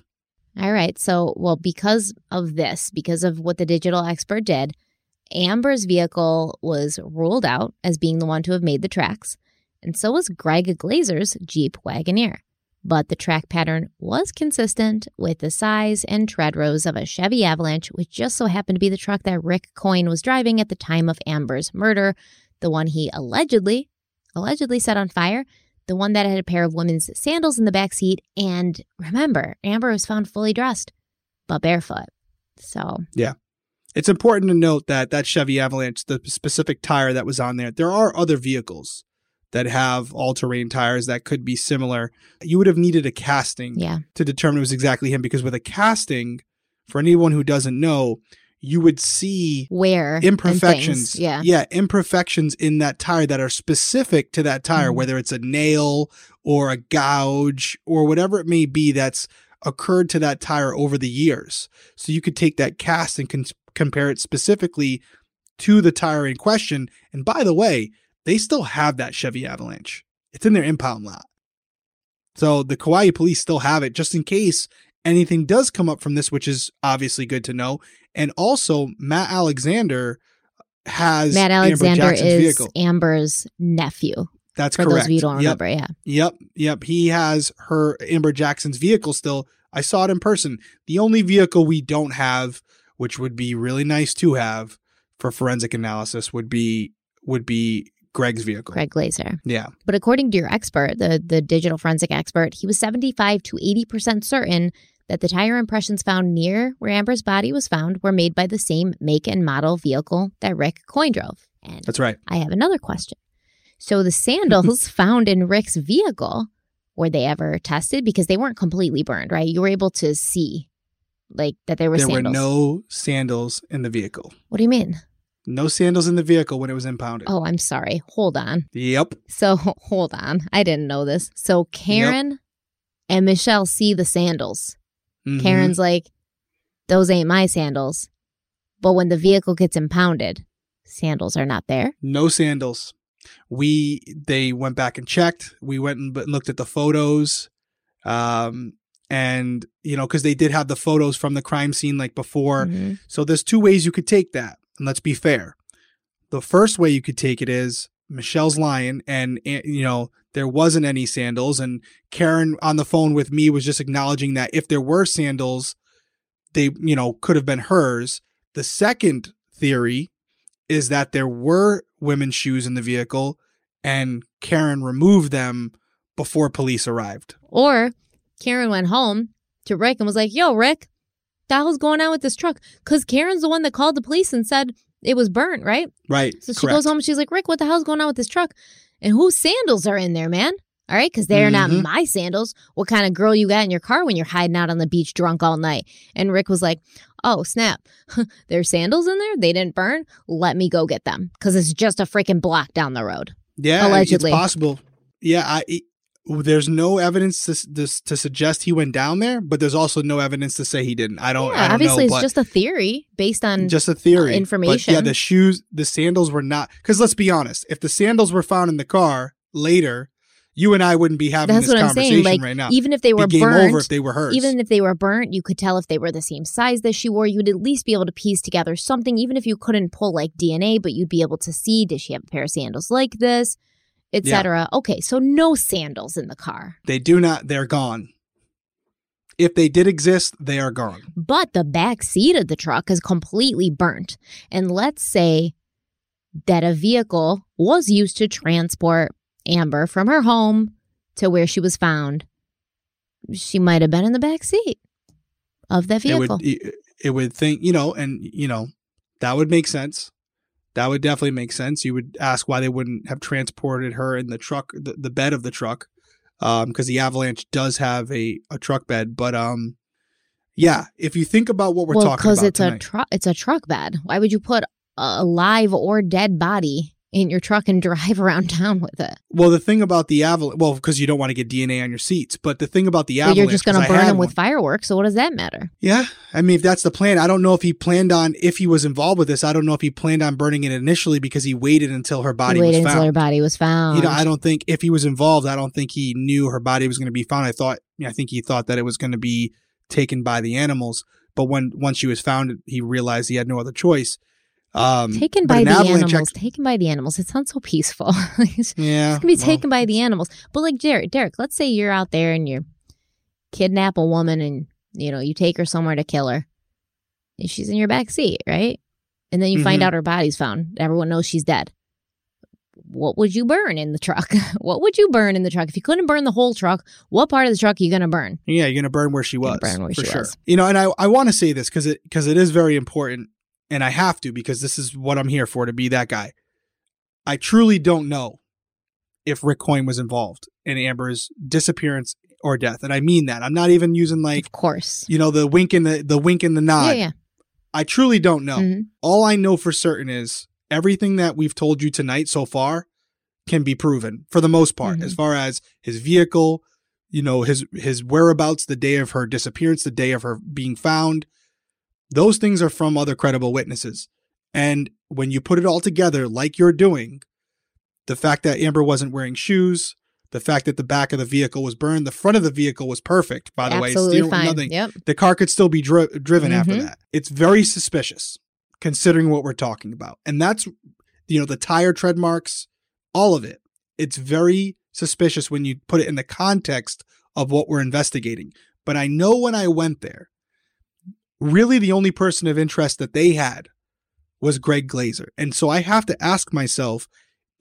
All right. So, well, because of this, because of what the digital expert did, Amber's vehicle was ruled out as being the one to have made the tracks, and so was Greg Glazer's Jeep Wagoneer. But the track pattern was consistent with the size and tread rows of a Chevy Avalanche, which just so happened to be the truck that Rick Coyne was driving at the time of Amber's murder, the one he allegedly, allegedly set on fire, the one that had a pair of women's sandals in the back seat. And remember, Amber was found fully dressed, but barefoot. So, yeah. It's important to note that that Chevy Avalanche, the specific tire that was on there, there are other vehicles that have all-terrain tires that could be similar. You would have needed a casting yeah. to determine it was exactly him because with a casting, for anyone who doesn't know, you would see Where imperfections. Yeah. Yeah, imperfections in that tire that are specific to that tire, Mhm. whether it's a nail or a gouge or whatever it may be that's occurred to that tire over the years. So you could take that cast and con- compare it specifically to the tire in question. And by the way, they still have that Chevy Avalanche. It's in their impound lot. So the Kauai police still have it just in case anything does come up from this, which is obviously good to know. And also, Matt Alexander has Matt Alexander Jackson's is vehicle. Amber's nephew. That's For correct. those of you don't Yep. remember, yeah. Yep, yep. He has her Amber Jackson's vehicle still. I saw it in person. The only vehicle we don't have, which would be really nice to have for forensic analysis, would be would be Greg's vehicle. Greg Glazer. Yeah. But according to your expert, the, the digital forensic expert, he was 75 to 80% certain that the tire impressions found near where Amber's body was found were made by the same make and model vehicle that Rick Coyne drove. And That's right. I have another question. So the sandals found in Rick's vehicle, were they ever tested? Because they weren't completely burned, right? You were able to see like that there were there sandals. were no sandals in the vehicle. what do you mean? No sandals in the vehicle when it was impounded. Oh, I'm sorry. Hold on. Yep. So hold on. I didn't know this. So Karen and Michelle see the sandals. Mhm. Karen's like, those ain't my sandals. But when the vehicle gets impounded, sandals are not there. no sandals. We they went back and checked. We went and looked at the photos, um, and you know because they did have the photos from the crime scene like before. Mhm. So there's two ways you could take that, and let's be fair. The first way you could take it is Michelle's lying, and eh, you know there wasn't any sandals, and Karen on the phone with me was just acknowledging that if there were sandals, they you know could have been hers. The second theory is that there were women's shoes in the vehicle, and Karen removed them before police arrived. Or Karen went home to Rick and was like, yo, Rick, the hell's going on with this truck? Because Karen's the one that called the police and said it was burnt, right? Right. So she correct. goes home and she's like, Rick, what the hell's going on with this truck? And whose sandals are in there, man? All right, because they're not Mhm. my sandals. What kind of girl you got in your car when you're hiding out on the beach drunk all night? And Rick was like, Oh, snap. There's sandals in there? They didn't burn? Let me go get them because it's just a freaking block down the road. Yeah, Allegedly. it's possible. Yeah, I. there's no evidence to, this, to suggest he went down there, but there's also no evidence to say he didn't. I don't. yeah, I don't obviously, know, it's but just a theory based on. just a theory. Uh, but information. yeah, the shoes, the sandals were not. Because let's be honest, if the sandals were found in the car later, you and I wouldn't be having that's this conversation. Like, right now. even if they were game burnt, over if they were hers. even if they were burnt, you could tell if they were the same size that she wore. You'd at least be able to piece together something, even if you couldn't pull like DNA, but you'd be able to see did she have a pair of sandals like this, etc. Okay, so no sandals in the car, they do not. They're gone. If they did exist, they are gone. but the back seat of the truck is completely burnt. And let's say that a vehicle was used to transport Amber from her home to where she was found. She might have been in the back seat of that It vehicle. would. It, it would think you know, and you know, that would make sense. That would definitely make sense. You would ask why they wouldn't have transported her in the truck, the, the bed of the truck, because the Avalanche does have a, a truck bed. But um, yeah, if you think about what we're well, talking about because it's a truck. It's a truck bed. Why would you put a live or dead body in your truck and drive around town with it? well, the thing about the Avalanche, well, because you don't want to get DNA on your seats, but the thing about the Avalanche, you're just going to burn them with one. fireworks. So what does that matter? Yeah, I mean, if that's the plan, I don't know if he planned on if he was involved with this. I don't know if he planned on burning it initially because he waited until her body was waited found. until her body was found. you know, I don't think if he was involved, I don't think he knew her body was going to be found. I thought, I think he thought that it was going to be taken by the animals. But when once she was found, he realized he had no other choice. Um, taken by the animals. taken by the animals. It sounds so peaceful. it's yeah, it's gonna be well, taken by the animals. But like Derek, Derek, let's say you're out there and you kidnap a woman and you know you take her somewhere to kill her. And she's in your back seat, right? And then you find Mhm. out her body's found. Everyone knows she's dead. What would you burn in the truck? what would you burn in the truck? If you couldn't burn the whole truck, what part of the truck are you gonna burn? Yeah, you're gonna burn where she was. Burn where for she sure. was. You know, and I I want to say this because it because it is very important, and I have to because this is what I'm here for to be that guy. I truly don't know if Rick Coyne was involved in Amber's disappearance or death, and I mean that. I'm not even using like Of course. you know the wink and the the wink and the nod. yeah, yeah. I truly don't know. Mhm. All I know for certain is everything that we've told you tonight so far can be proven for the most part, Mhm. as far as his vehicle, you know, his his whereabouts the day of her disappearance, the day of her being found. Those things are from other credible witnesses. And when you put it all together, like you're doing, the fact that Amber wasn't wearing shoes, the fact that the back of the vehicle was burned, the front of the vehicle was perfect, by the Absolutely way. fine. nothing. Yep. The car could still be dri- driven after Mhm. that. It's very suspicious considering what we're talking about. And that's, you know, the tire tread marks, all of it. It's very suspicious when you put it in the context of what we're investigating. But I know when I went there, really the only person of interest that they had was Greg Glazer. And so I have to ask myself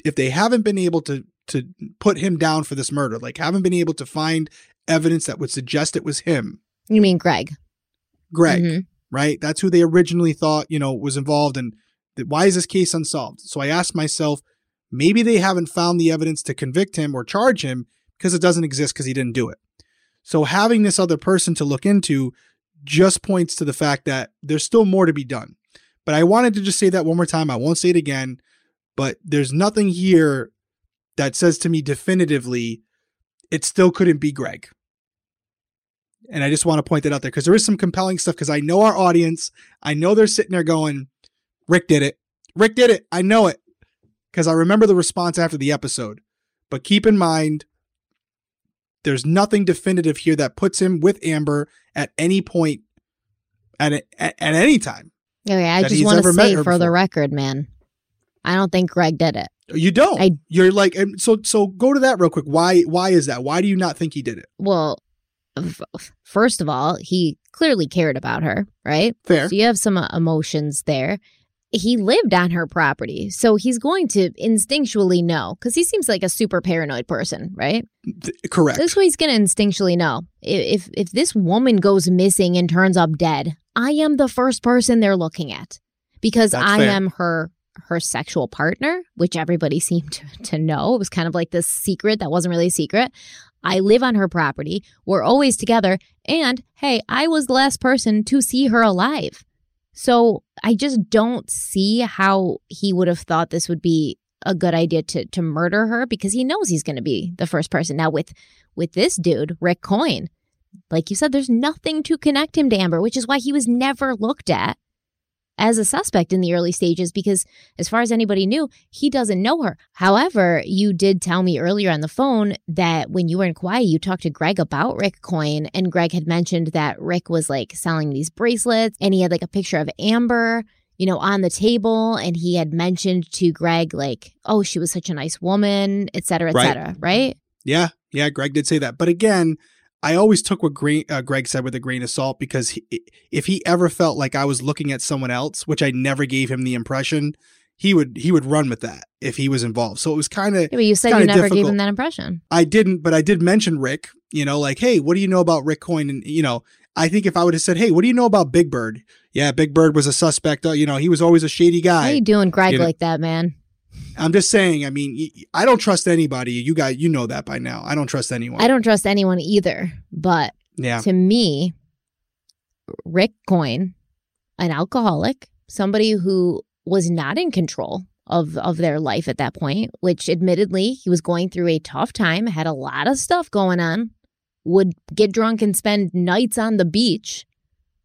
if they haven't been able to to put him down for this murder, like haven't been able to find evidence that would suggest it was him, You mean Greg? Greg, Mhm. right? That's who they originally thought, you know, was involved and th- why is this case unsolved? So I asked myself, maybe they haven't found the evidence to convict him or charge him because it doesn't exist because he didn't do it. So having this other person to look into just points to the fact that there's still more to be done. But I wanted to just say that one more time. I won't say it again, but there's nothing here that says to me definitively it still couldn't be Greg. And I just want to point that out there because there is some compelling stuff because I know our audience. I know they're sitting there going, Rick did it. Rick did it. I know it. Because I remember the response after the episode. But keep in mind, there's nothing definitive here that puts him with Amber at any point at, at, at any time. Okay, I just want to say for the record, man, I don't think Greg did it. You don't. I- You're like, so so go to that real quick. Why why is that? Why do you not think he did it? Well, first of all, he clearly cared about her, right? Fair. So you have some uh, emotions there. He lived on her property, so he's going to instinctually know because he seems like a super paranoid person, right? Th- correct. This way, he's going to instinctually know if if this woman goes missing and turns up dead, I am the first person they're looking at because That's I fair. am her her sexual partner, which everybody seemed to, to know. It was kind of like this secret that wasn't really a secret. I live on her property. We're always together. And hey, I was the last person to see her alive. So I just don't see how he would have thought this would be a good idea to to murder her because he knows he's going to be the first person. Now with with this dude, Rick Coyne, like you said, there's nothing to connect him to Amber, which is why he was never looked at as a suspect in the early stages because as far as anybody knew, he doesn't know her. However, you did tell me earlier on the phone that when you were in Kauai, you talked to Greg about Rick Coyne, and Greg had mentioned that Rick was like selling these bracelets and he had like a picture of Amber, you know, on the table, and he had mentioned to Greg like, "Oh, she was such a nice woman, et cetera, et Right. cetera." Right? Yeah, yeah, Greg did say that. But again, I always took what Greg, uh, Greg said with a grain of salt because he, if he ever felt like I was looking at someone else, which I never gave him the impression, he would he would run with that if he was involved. So it was kind of Yeah, but you said you never gave him that impression. I didn't, but I did mention Rick. You know, like, hey, what do you know about Rick Coyne? And you know, I think if I would have said, hey, what do you know about Big Bird? Yeah, Big Bird was a suspect. Uh, you know, he was always a shady How guy. you doing, Greg, you know- like that, man? I'm just saying. I mean, I don't trust anybody. You guys, you know that by now. I don't trust anyone. I don't trust anyone either. But Yeah. to me, Rick Coyne, an alcoholic, somebody who was not in control of of their life at that point, which admittedly he was going through a tough time, had a lot of stuff going on, would get drunk and spend nights on the beach.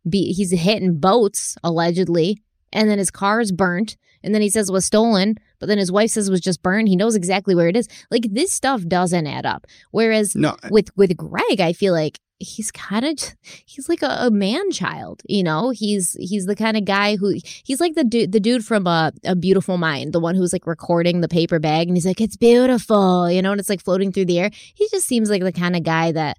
Be he's hitting boats allegedly, and then his car is burnt, and then he says it was stolen, but then his wife says it was just burned. He knows exactly where it is. Like this stuff doesn't add up. Whereas No, with with Greg, I feel like he's kind of he's like a, a man child, you know. He's he's the kind of guy who he's like the dude the dude from a, a Beautiful Mind, the one who's like recording the paper bag, and he's like it's beautiful, you know, and it's like floating through the air. He just seems like the kind of guy that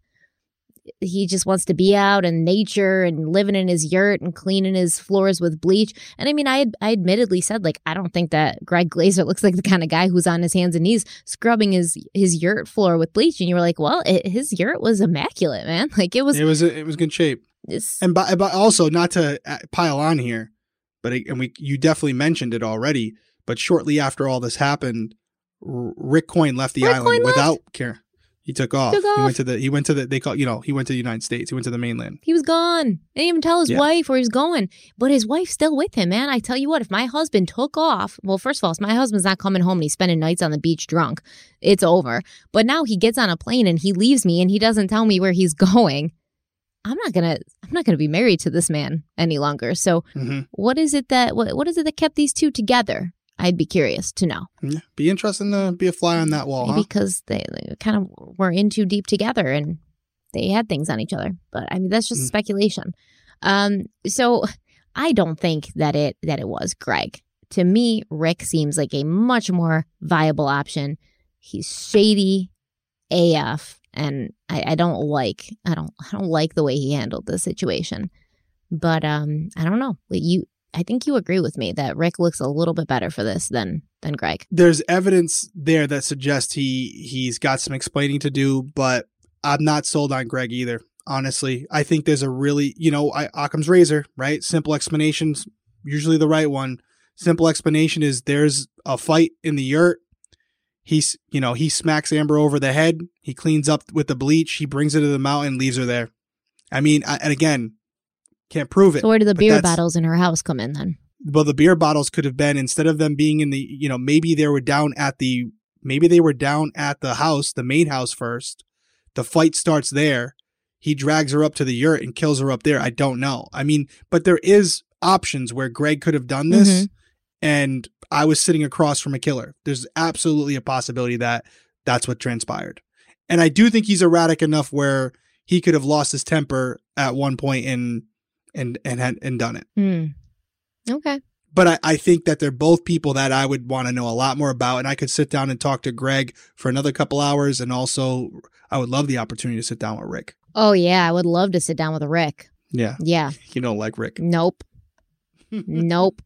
he just wants to be out in nature and living in his yurt and cleaning his floors with bleach. And I mean, I I admittedly said like I don't think that Greg Glazer looks like the kind of guy who's on his hands and knees scrubbing his his yurt floor with bleach. And you were like, well, it, his yurt was immaculate, man. Like it was. it was it was good shape. And but, but also not to uh, pile on here, but it, and we you definitely mentioned it already. But shortly after all this happened, Rick Coyne left the Rick island Coyne left? without care. He took off. Took He went to the he went to the they call you know he went to the United States. He went to the mainland. he was gone. Didn't even tell his Yeah. wife where he's going. But his wife's still with him, man. I tell you what, if my husband took off, well, first of all, if my husband's not coming home and he's spending nights on the beach drunk, it's over. But now he gets on a plane and he leaves me and he doesn't tell me where he's going. I'm not gonna I'm not gonna be married to this man any longer. So hmm what is it that what, what is it that kept these two together? I'd be curious to know. Yeah. Be interesting to be a fly on that wall, huh? because they, they kind of were in too deep together and they had things on each other. But I mean, that's just Mm. speculation. Um, so I don't think that it that it was Greg. To me, Rick seems like a much more viable option. He's shady AF, and I, I don't like I don't I don't like the way he handled the situation. But um, I don't know. You, I think you agree with me that Rick looks a little bit better for this than than Greg. There's evidence there that suggests he he's got some explaining to do, but I'm not sold on Greg either. Honestly, I think there's a really, you know, I, Occam's razor, right? Simple explanations, usually the right one. Simple explanation is there's a fight in the yurt. He's, you know, he smacks Amber over the head. He cleans up with the bleach. He brings her to the mountain, leaves her there. I mean, I, and again, can't prove it. So where do the but beer bottles in her house come in then? well the beer bottles could have been instead of them being in the you know maybe they were down at the maybe they were down at the house the main house first the fight starts there he drags her up to the yurt and kills her up there i don't know i mean but there is options where greg could have done this Mhm. and i was sitting across from a killer there's absolutely a possibility that that's what transpired and i do think he's erratic enough where he could have lost his temper at one point and and and had and done it Hmm. Okay. but I, I think that they're both people that I would want to know a lot more about. And I could sit down and talk to Greg for another couple hours. And also, I would love the opportunity to sit down with Rick. Oh yeah, I would love to sit down with Rick. Yeah. Yeah. You don't like Rick. Nope. nope.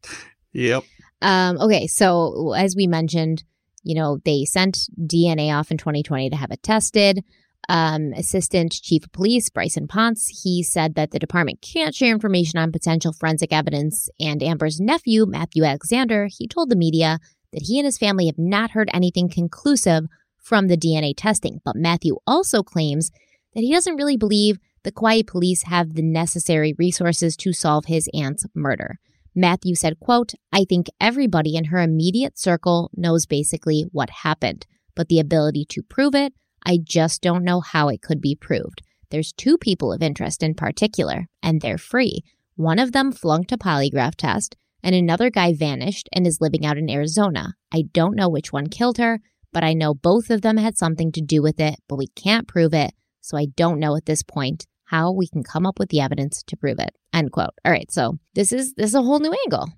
Yep. Um, okay, so as we mentioned, you know, they sent DNA off in 2020 to have it tested. Um, Assistant Chief of Police Bryson Ponce, he said that the department can't share information on potential forensic evidence. And Amber's nephew, Matthew Alexander, he told the media that he and his family have not heard anything conclusive from the DNA testing. But Matthew also claims that he doesn't really believe the Kauai police have the necessary resources to solve his aunt's murder. Matthew said, quote, I think everybody in her immediate circle knows basically what happened, but the ability to prove it, I just don't know how it could be proved. There's two people of interest in particular, and they're free. One of them flunked a polygraph test, and another guy vanished and is living out in Arizona. I don't know which one killed her, but I know both of them had something to do with it, but we can't prove it, so I don't know at this point how we can come up with the evidence to prove it. End quote. All right, so this is this is a whole new angle.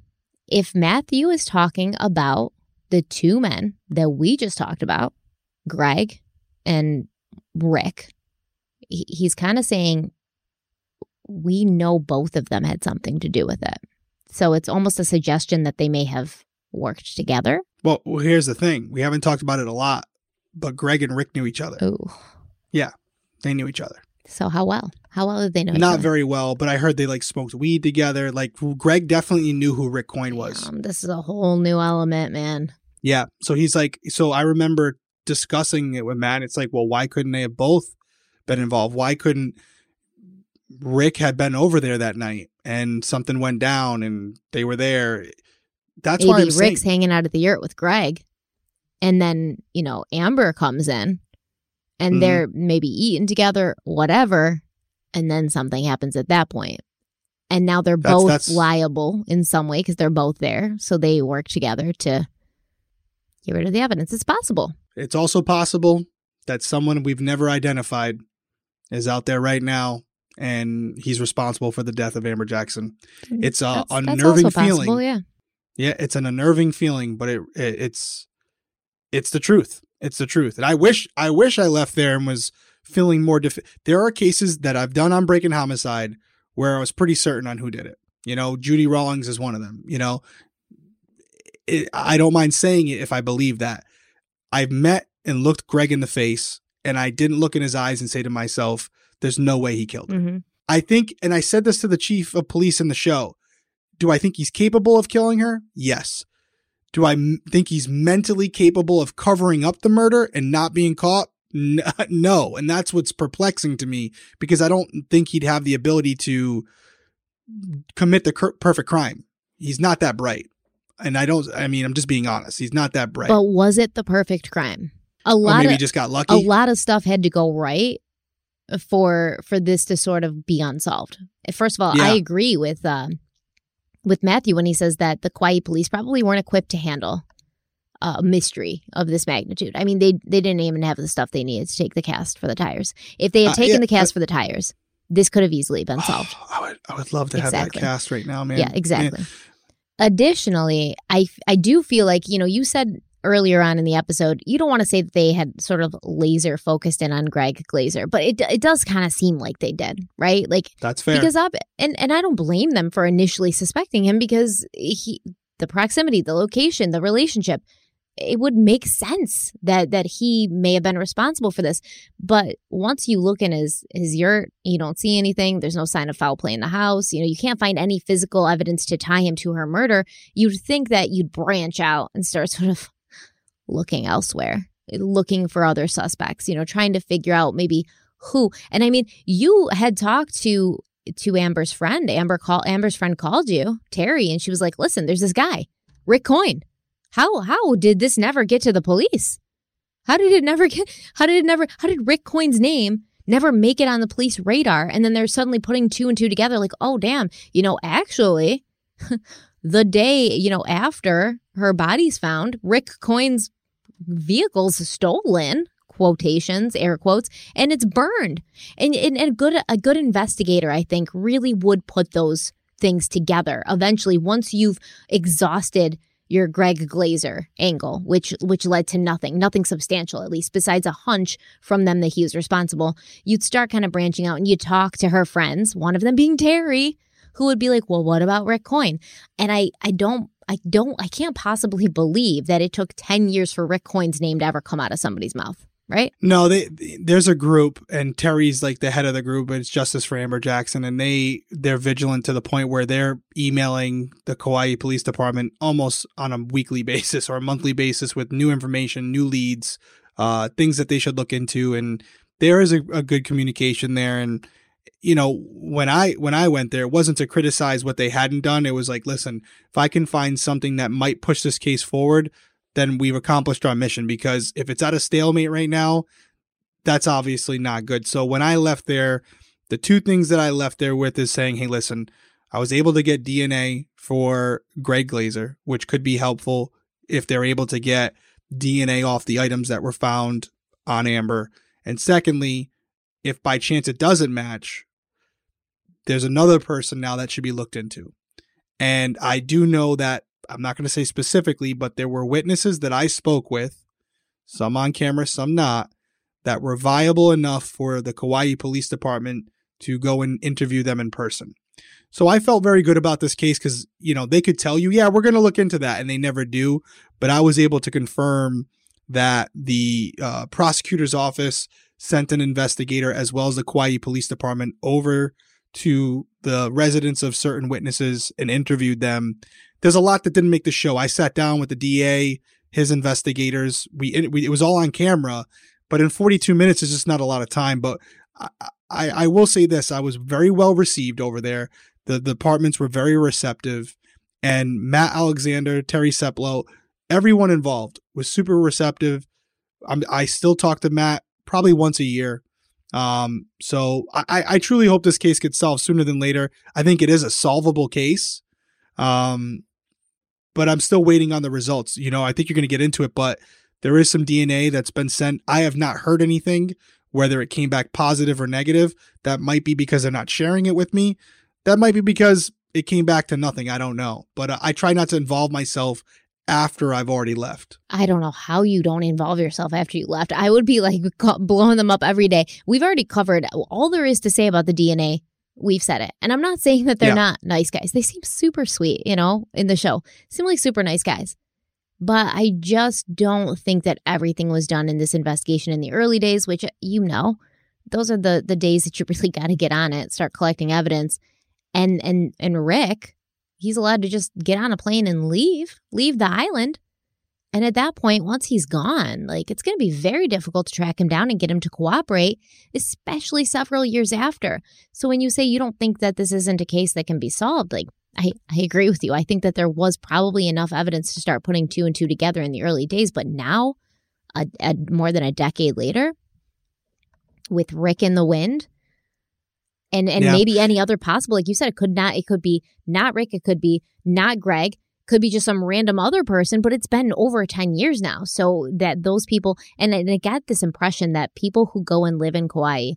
If Matthew is talking about the two men that we just talked about, Greg and Rick, he's kind of saying we know both of them had something to do with it. So it's almost a suggestion that they may have worked together. Well, well, here's the thing we haven't talked about it a lot, but Greg and Rick knew each other. Ooh. Yeah. They knew each other. So how well? How well did they know? each other? Not very well, but I heard they like smoked weed together. Like Greg definitely knew who Rick Coyne was. Um, this is a whole new element, man. Yeah. So he's like, so I remember discussing it with Matt. It's like, well, why couldn't they have both been involved? Why couldn't Rick had been over there that night and something went down and they were there? That's why Maybe I'm Rick's saying, hanging out at the yurt with Greg, and then you know Amber comes in, and Mhm. they're maybe eating together, whatever, and then something happens at that point, and now they're That's- both that's- liable in some way because they're both there, so they work together to get rid of the evidence. It's possible. It's also possible that someone we've never identified is out there right now and he's responsible for the death of Amber Jackson. Mm, it's a That's- that's unnerving possible, feeling. Yeah. Yeah, it's an unnerving feeling, but it, it it's it's the truth. It's the truth. And I wish I wish I left there and was feeling more def- there are cases that I've done on Breaking Homicide where I was pretty certain on who did it. You know, Judy Rawlings is one of them, you know. It, I don't mind saying it if I believe that. I've met and looked Greg in the face and I didn't look in his eyes and say to myself, there's no way he killed her. hmm I think, and I said this to the chief of police in the show. Do I think he's capable of killing her? Yes. Do I m- think he's mentally capable of covering up the murder and not being caught? N- No. And that's what's perplexing to me because I don't think he'd have the ability to commit the cur- perfect crime. He's not that bright. And I don't, I mean, I'm just being honest. He's not that bright. But was it the perfect crime? A or lot maybe of he just got lucky. a lot of stuff had to go right for for this to sort of be unsolved. First of all, Yeah. I agree with uh, with Matthew when he says that the Kauai police probably weren't equipped to handle a mystery of this magnitude. I mean, they they didn't even have the stuff they needed to take the cast for the tires. If they had Uh, taken yeah, the cast for the tires, this could have easily been solved. I would, I would love to have that cast right now, man. yeah, exactly. Additionally, I I do feel like you know you said earlier on in the episode you don't want to say that they had sort of laser focused in on Greg Glazer, but it it does kind of seem like they did, right? Like That's fair. because up and and I don't blame them for initially suspecting him because he the proximity, the location, the relationship, it would make sense that that he may have been responsible for this. But once you look in his his yurt, you don't see anything. There's no sign of foul play in the house. You know, you can't find any physical evidence to tie him to her murder. You'd think that you'd branch out and start sort of looking elsewhere, looking for other suspects. You know, trying to figure out maybe who. And I mean, you had talked to to Amber's friend. Amber call Amber's friend called you, Terry, and she was like, "Listen, there's this guy, Rick Coyne. How how did this never get to the police? How did it never get? How did it never? How did Rick Coyne's name never make it on the police radar? And then they're suddenly putting two and two together, like, oh damn, you know, actually, the day you know after her body's found, Rick Coyne's vehicle's stolen." quotations air quotes and it's burned and, and, and a good a good investigator i think really would put those things together eventually once you've exhausted your Greg Glazer angle, which which led to nothing, nothing substantial at least, besides a hunch from them that he was responsible. You'd start kind of branching out and you talk to her friends, one of them being Terry, who would be like, "Well, what about Rick Coyne?" And I I don't I don't I can't possibly believe that it took 10 years for Rick Coyne's name to ever come out of somebody's mouth, right? No, they there's a group, and Terry's like the head of the group. But it's Justice for Amber Jackson, and they they're vigilant to the point where they're emailing the Kauai Police Department almost on a weekly basis or a monthly basis with new information, new leads, uh, things that they should look into, and there is a, a good communication there. And you know, when I when I went there, it wasn't to criticize what they hadn't done. It was like, listen, if I can find something that might push this case forward, then we've accomplished our mission because if it's at a stalemate right now, that's obviously not good. So when I left there, the two things that I left there with is saying, hey, listen, I was able to get DNA for Greg Glazer, which could be helpful if they're able to get DNA off the items that were found on Amber. And secondly, if by chance it doesn't match, there's another person now that should be looked into. And I do know that I'm not going to say specifically, but there were witnesses that I spoke with, some on camera, some not, that were viable enough for the Kauai Police Department to go and interview them in person. So I felt very good about this case because, you know, they could tell you, yeah, we're going to look into that, and they never do. But I was able to confirm that the uh, prosecutor's office sent an investigator as well as the Kauai Police Department over to the residence of certain witnesses and interviewed them. There's a lot that didn't make the show. I sat down with the DA, his investigators. We it, we, it was all on camera, but in 42 minutes is just not a lot of time. But I, I, I will say this: I was very well received over there. The, the departments were very receptive, and Matt Alexander, Terry Seplo, everyone involved was super receptive. I'm, I still talk to Matt probably once a year. Um, so I, I truly hope this case gets solved sooner than later. I think it is a solvable case. Um, but I'm still waiting on the results. You know, I think you're going to get into it, but there is some DNA that's been sent. I have not heard anything, whether it came back positive or negative. That might be because they're not sharing it with me. That might be because it came back to nothing. I don't know. But uh, I try not to involve myself after I've already left. I don't know how you don't involve yourself after you left. I would be like blowing them up every day. We've already covered all there is to say about the DNA. We've said it. And I'm not saying that they're Yeah. not nice guys. They seem super sweet, you know, in the show. Seem like super nice guys. But I just don't think that everything was done in this investigation in the early days, which uh, you know, those are the the days that you really got to get on it, start collecting evidence. And and and Rick, he's allowed to just get on a plane and leave, leave the island. And at that point, once he's gone, like it's going to be very difficult to track him down and get him to cooperate, especially several years after. So when you say you don't think that this isn't a case that can be solved, like I, I agree with you. I think that there was probably enough evidence to start putting two and two together in the early days, but now, a, a, more than a decade later, with Rick in the wind. And and Yeah. maybe any other possible, like you said, it could not it could be not Rick, it could be not Greg, could be just some random other person, but it's been over 10 years now. So that those people and I, and I got this impression that people who go and live in Kauai,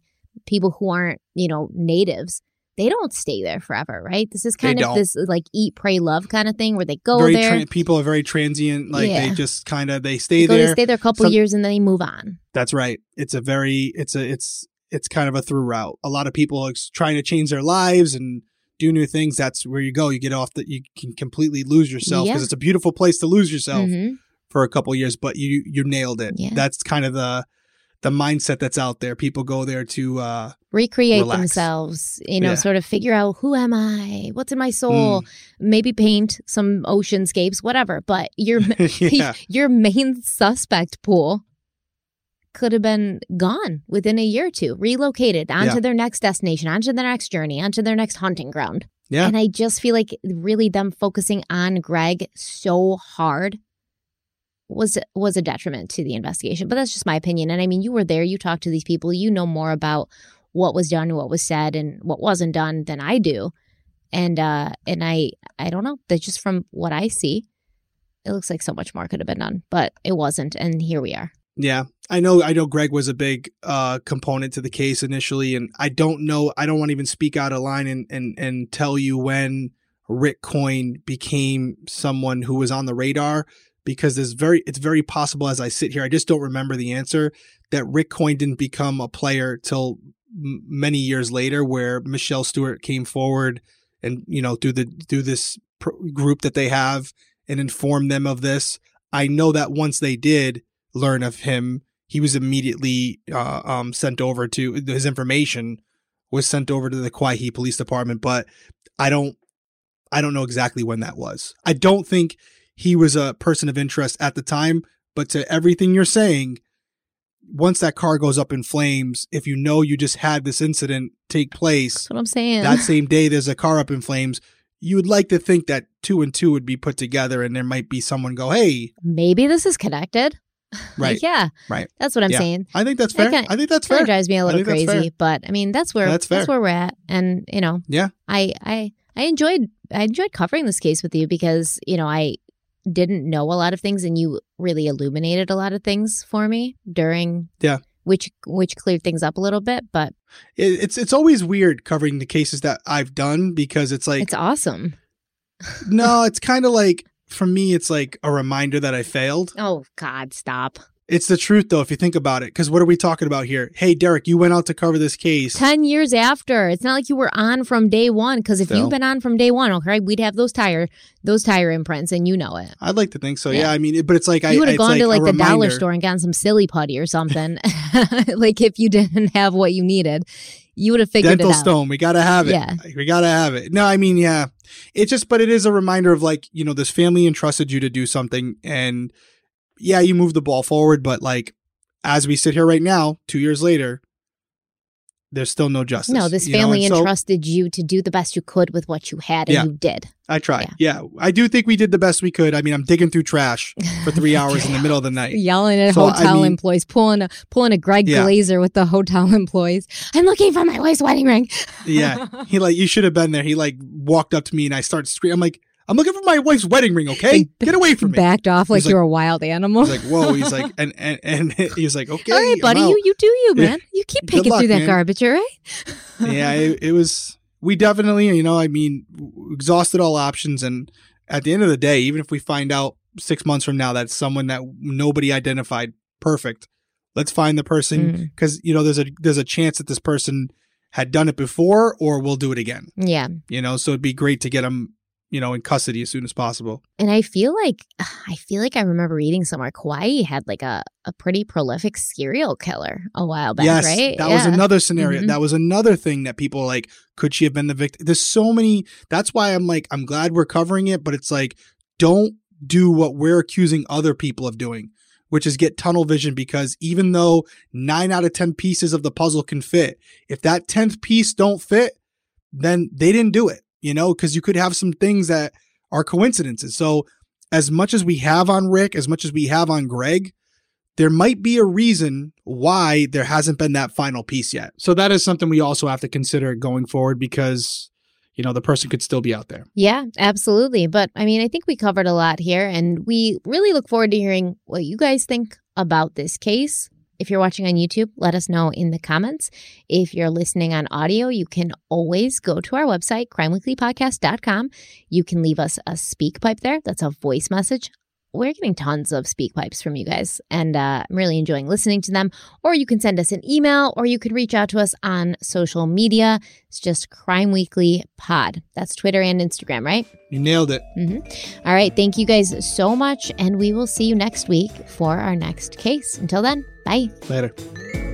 people who aren't, you know, natives, they don't stay there forever, right? This is They kind of don't. this like eat, pray, love kind of thing where they go very there. tran people are very transient. Like Yeah. they just kind of they stay go, there. They stay there a couple Some- years and then they move on. That's right. It's a very it's a it's it's kind of a through route. A lot of people are trying to change their lives and do new things. That's where you go. You get off that you can completely lose yourself because Yeah. it's a beautiful place to lose yourself Mhm. for a couple years. But you you nailed it. Yeah. That's kind of the the mindset that's out there. People go there to uh Recreate Relax. themselves, you know, Yeah. sort of figure out who am I? What's in my soul? Mm. Maybe paint some oceanscapes, whatever. But your yeah. your main suspect pool could have been gone within a year or two, relocated onto Yeah. their next destination, onto their next journey, onto their next hunting ground. Yeah. And I just feel like really them focusing on Greg so hard was was a detriment to the investigation. But that's just my opinion. And I mean, you were there, you talked to these people, you know more about what was done, what was said, and what wasn't done than I do. And uh and I I don't know. That's just from what I see. It looks like so much more could have been done, but it wasn't, and here we are. Yeah. I know I know Greg was a big uh component to the case initially and I don't know I don't want to even speak out of line and and and tell you when Rick Coyne became someone who was on the radar because there's very it's very possible as I sit here I just don't remember the answer that Rick Coyne didn't become a player till m- many years later where Michelle Stewart came forward and you know through the through this pr- group that they have and informed them of this I know that once they did learn of him, he was immediately uh, um, sent over to his information was sent over to the Kauai Police Department. But I don't, I don't know exactly when that was. I don't think he was a person of interest at the time. But to everything you're saying, once that car goes up in flames, if you know you just had this incident take place That's what I'm saying. that same day, there's a car up in flames. You would like to think that two and two would be put together, and there might be someone go, "Hey, Maybe this is connected. Right." yeah. right. That's what I'm Yeah. saying. I think that's fair. kinda- I think that's fair. drives me a little crazy, but I mean that's where That's that's, where we're at, and you know, Yeah. I I I enjoyed I enjoyed covering this case with you because you know I didn't know a lot of things, and you really illuminated a lot of things for me during Yeah. which which cleared things up a little bit, but It, it's it's always weird covering the cases that I've done because it's like it's awesome. no, it's kind of like for me, it's like a reminder that I failed. Oh God, stop! It's the truth though, if you think about it. Because what are we talking about here? Hey, Derek, you went out to cover this case. Ten years after, it's not like you were on from day one. Because if Still. you've been on from day one, okay, we'd have those tire those tire imprints, and you know it. I'd like to think so. Yeah. Yeah, I mean, it- but it's like I you would have it's gone to like a the dollar store and gotten some silly putty or something. like if you didn't have what you needed, you would have figured dental it out. stone. We gotta have it. Yeah. we gotta have it. No, I mean, yeah, it's just, but it is a reminder of like you know this family entrusted you to do something, and yeah, you moved the ball forward, but like as we sit here right now, two years later, there's still no justice. No, this you know, family so entrusted you to do the best you could with what you had, and Yeah. you did. I tried. Yeah. I do think we did the best we could. I mean, I'm digging through trash for three hours in the middle of the night. Yelling at So, I hotel mean- employees, pulling a pulling a Greg Yeah. Glazer with the hotel employees. I'm looking for my wife's wedding ring. Yeah, he like you should have been there. He like walked up to me and I started screaming. I'm like, I'm looking for my wife's wedding ring. Okay, Like, get away from me. Backed off like He's you're a wild animal. He's like, whoa. He's like, and and and he's like, okay, all right, buddy, you you do you, man. You keep picking luck, through that man. garbage, all right? yeah, it, it was. We definitely, you know, I mean, exhausted all options, and at the end of the day, even if we find out six months from now that someone that nobody identified, perfect. Let's find the person Mm. because you know there's a there's a chance that this person had done it before or will do it again. Yeah. You know, so it'd be great to get them, you know, in custody as soon as possible. And I feel like I feel like I remember reading somewhere Kauai had like a, a pretty prolific serial killer a while back, yes, right? that was another scenario. Mhm. That was another thing that people like, could she have been the victim? There's so many. That's why I'm like, I'm glad we're covering it, but it's like, don't do what we're accusing other people of doing, which is get tunnel vision. Because even though nine out of ten pieces of the puzzle can fit, if that tenth piece don't fit, then they didn't do it. You know, because you could have some things that are coincidences. So as much as we have on Rick, as much as we have on Greg, there might be a reason why there hasn't been that final piece yet. So that is something we also have to consider going forward because you know the person could still be out there. Yeah, absolutely. But I mean, I think we covered a lot here and we really look forward to hearing what you guys think about this case. If you're watching on YouTube, let us know in the comments. If you're listening on audio, you can always go to our website, crimeweeklypodcast.com. You can leave us a speak pipe there. That's a voice message we're getting tons of speak pipes from you guys, and uh, I'm really enjoying listening to them. Or you can send us an email, or you can reach out to us on social media. It's just Crime Weekly Pod. That's Twitter and Instagram, right? You nailed it. Mm-hmm. All right. Thank you guys so much, and we will see you next week for our next case. Until then, bye. Later.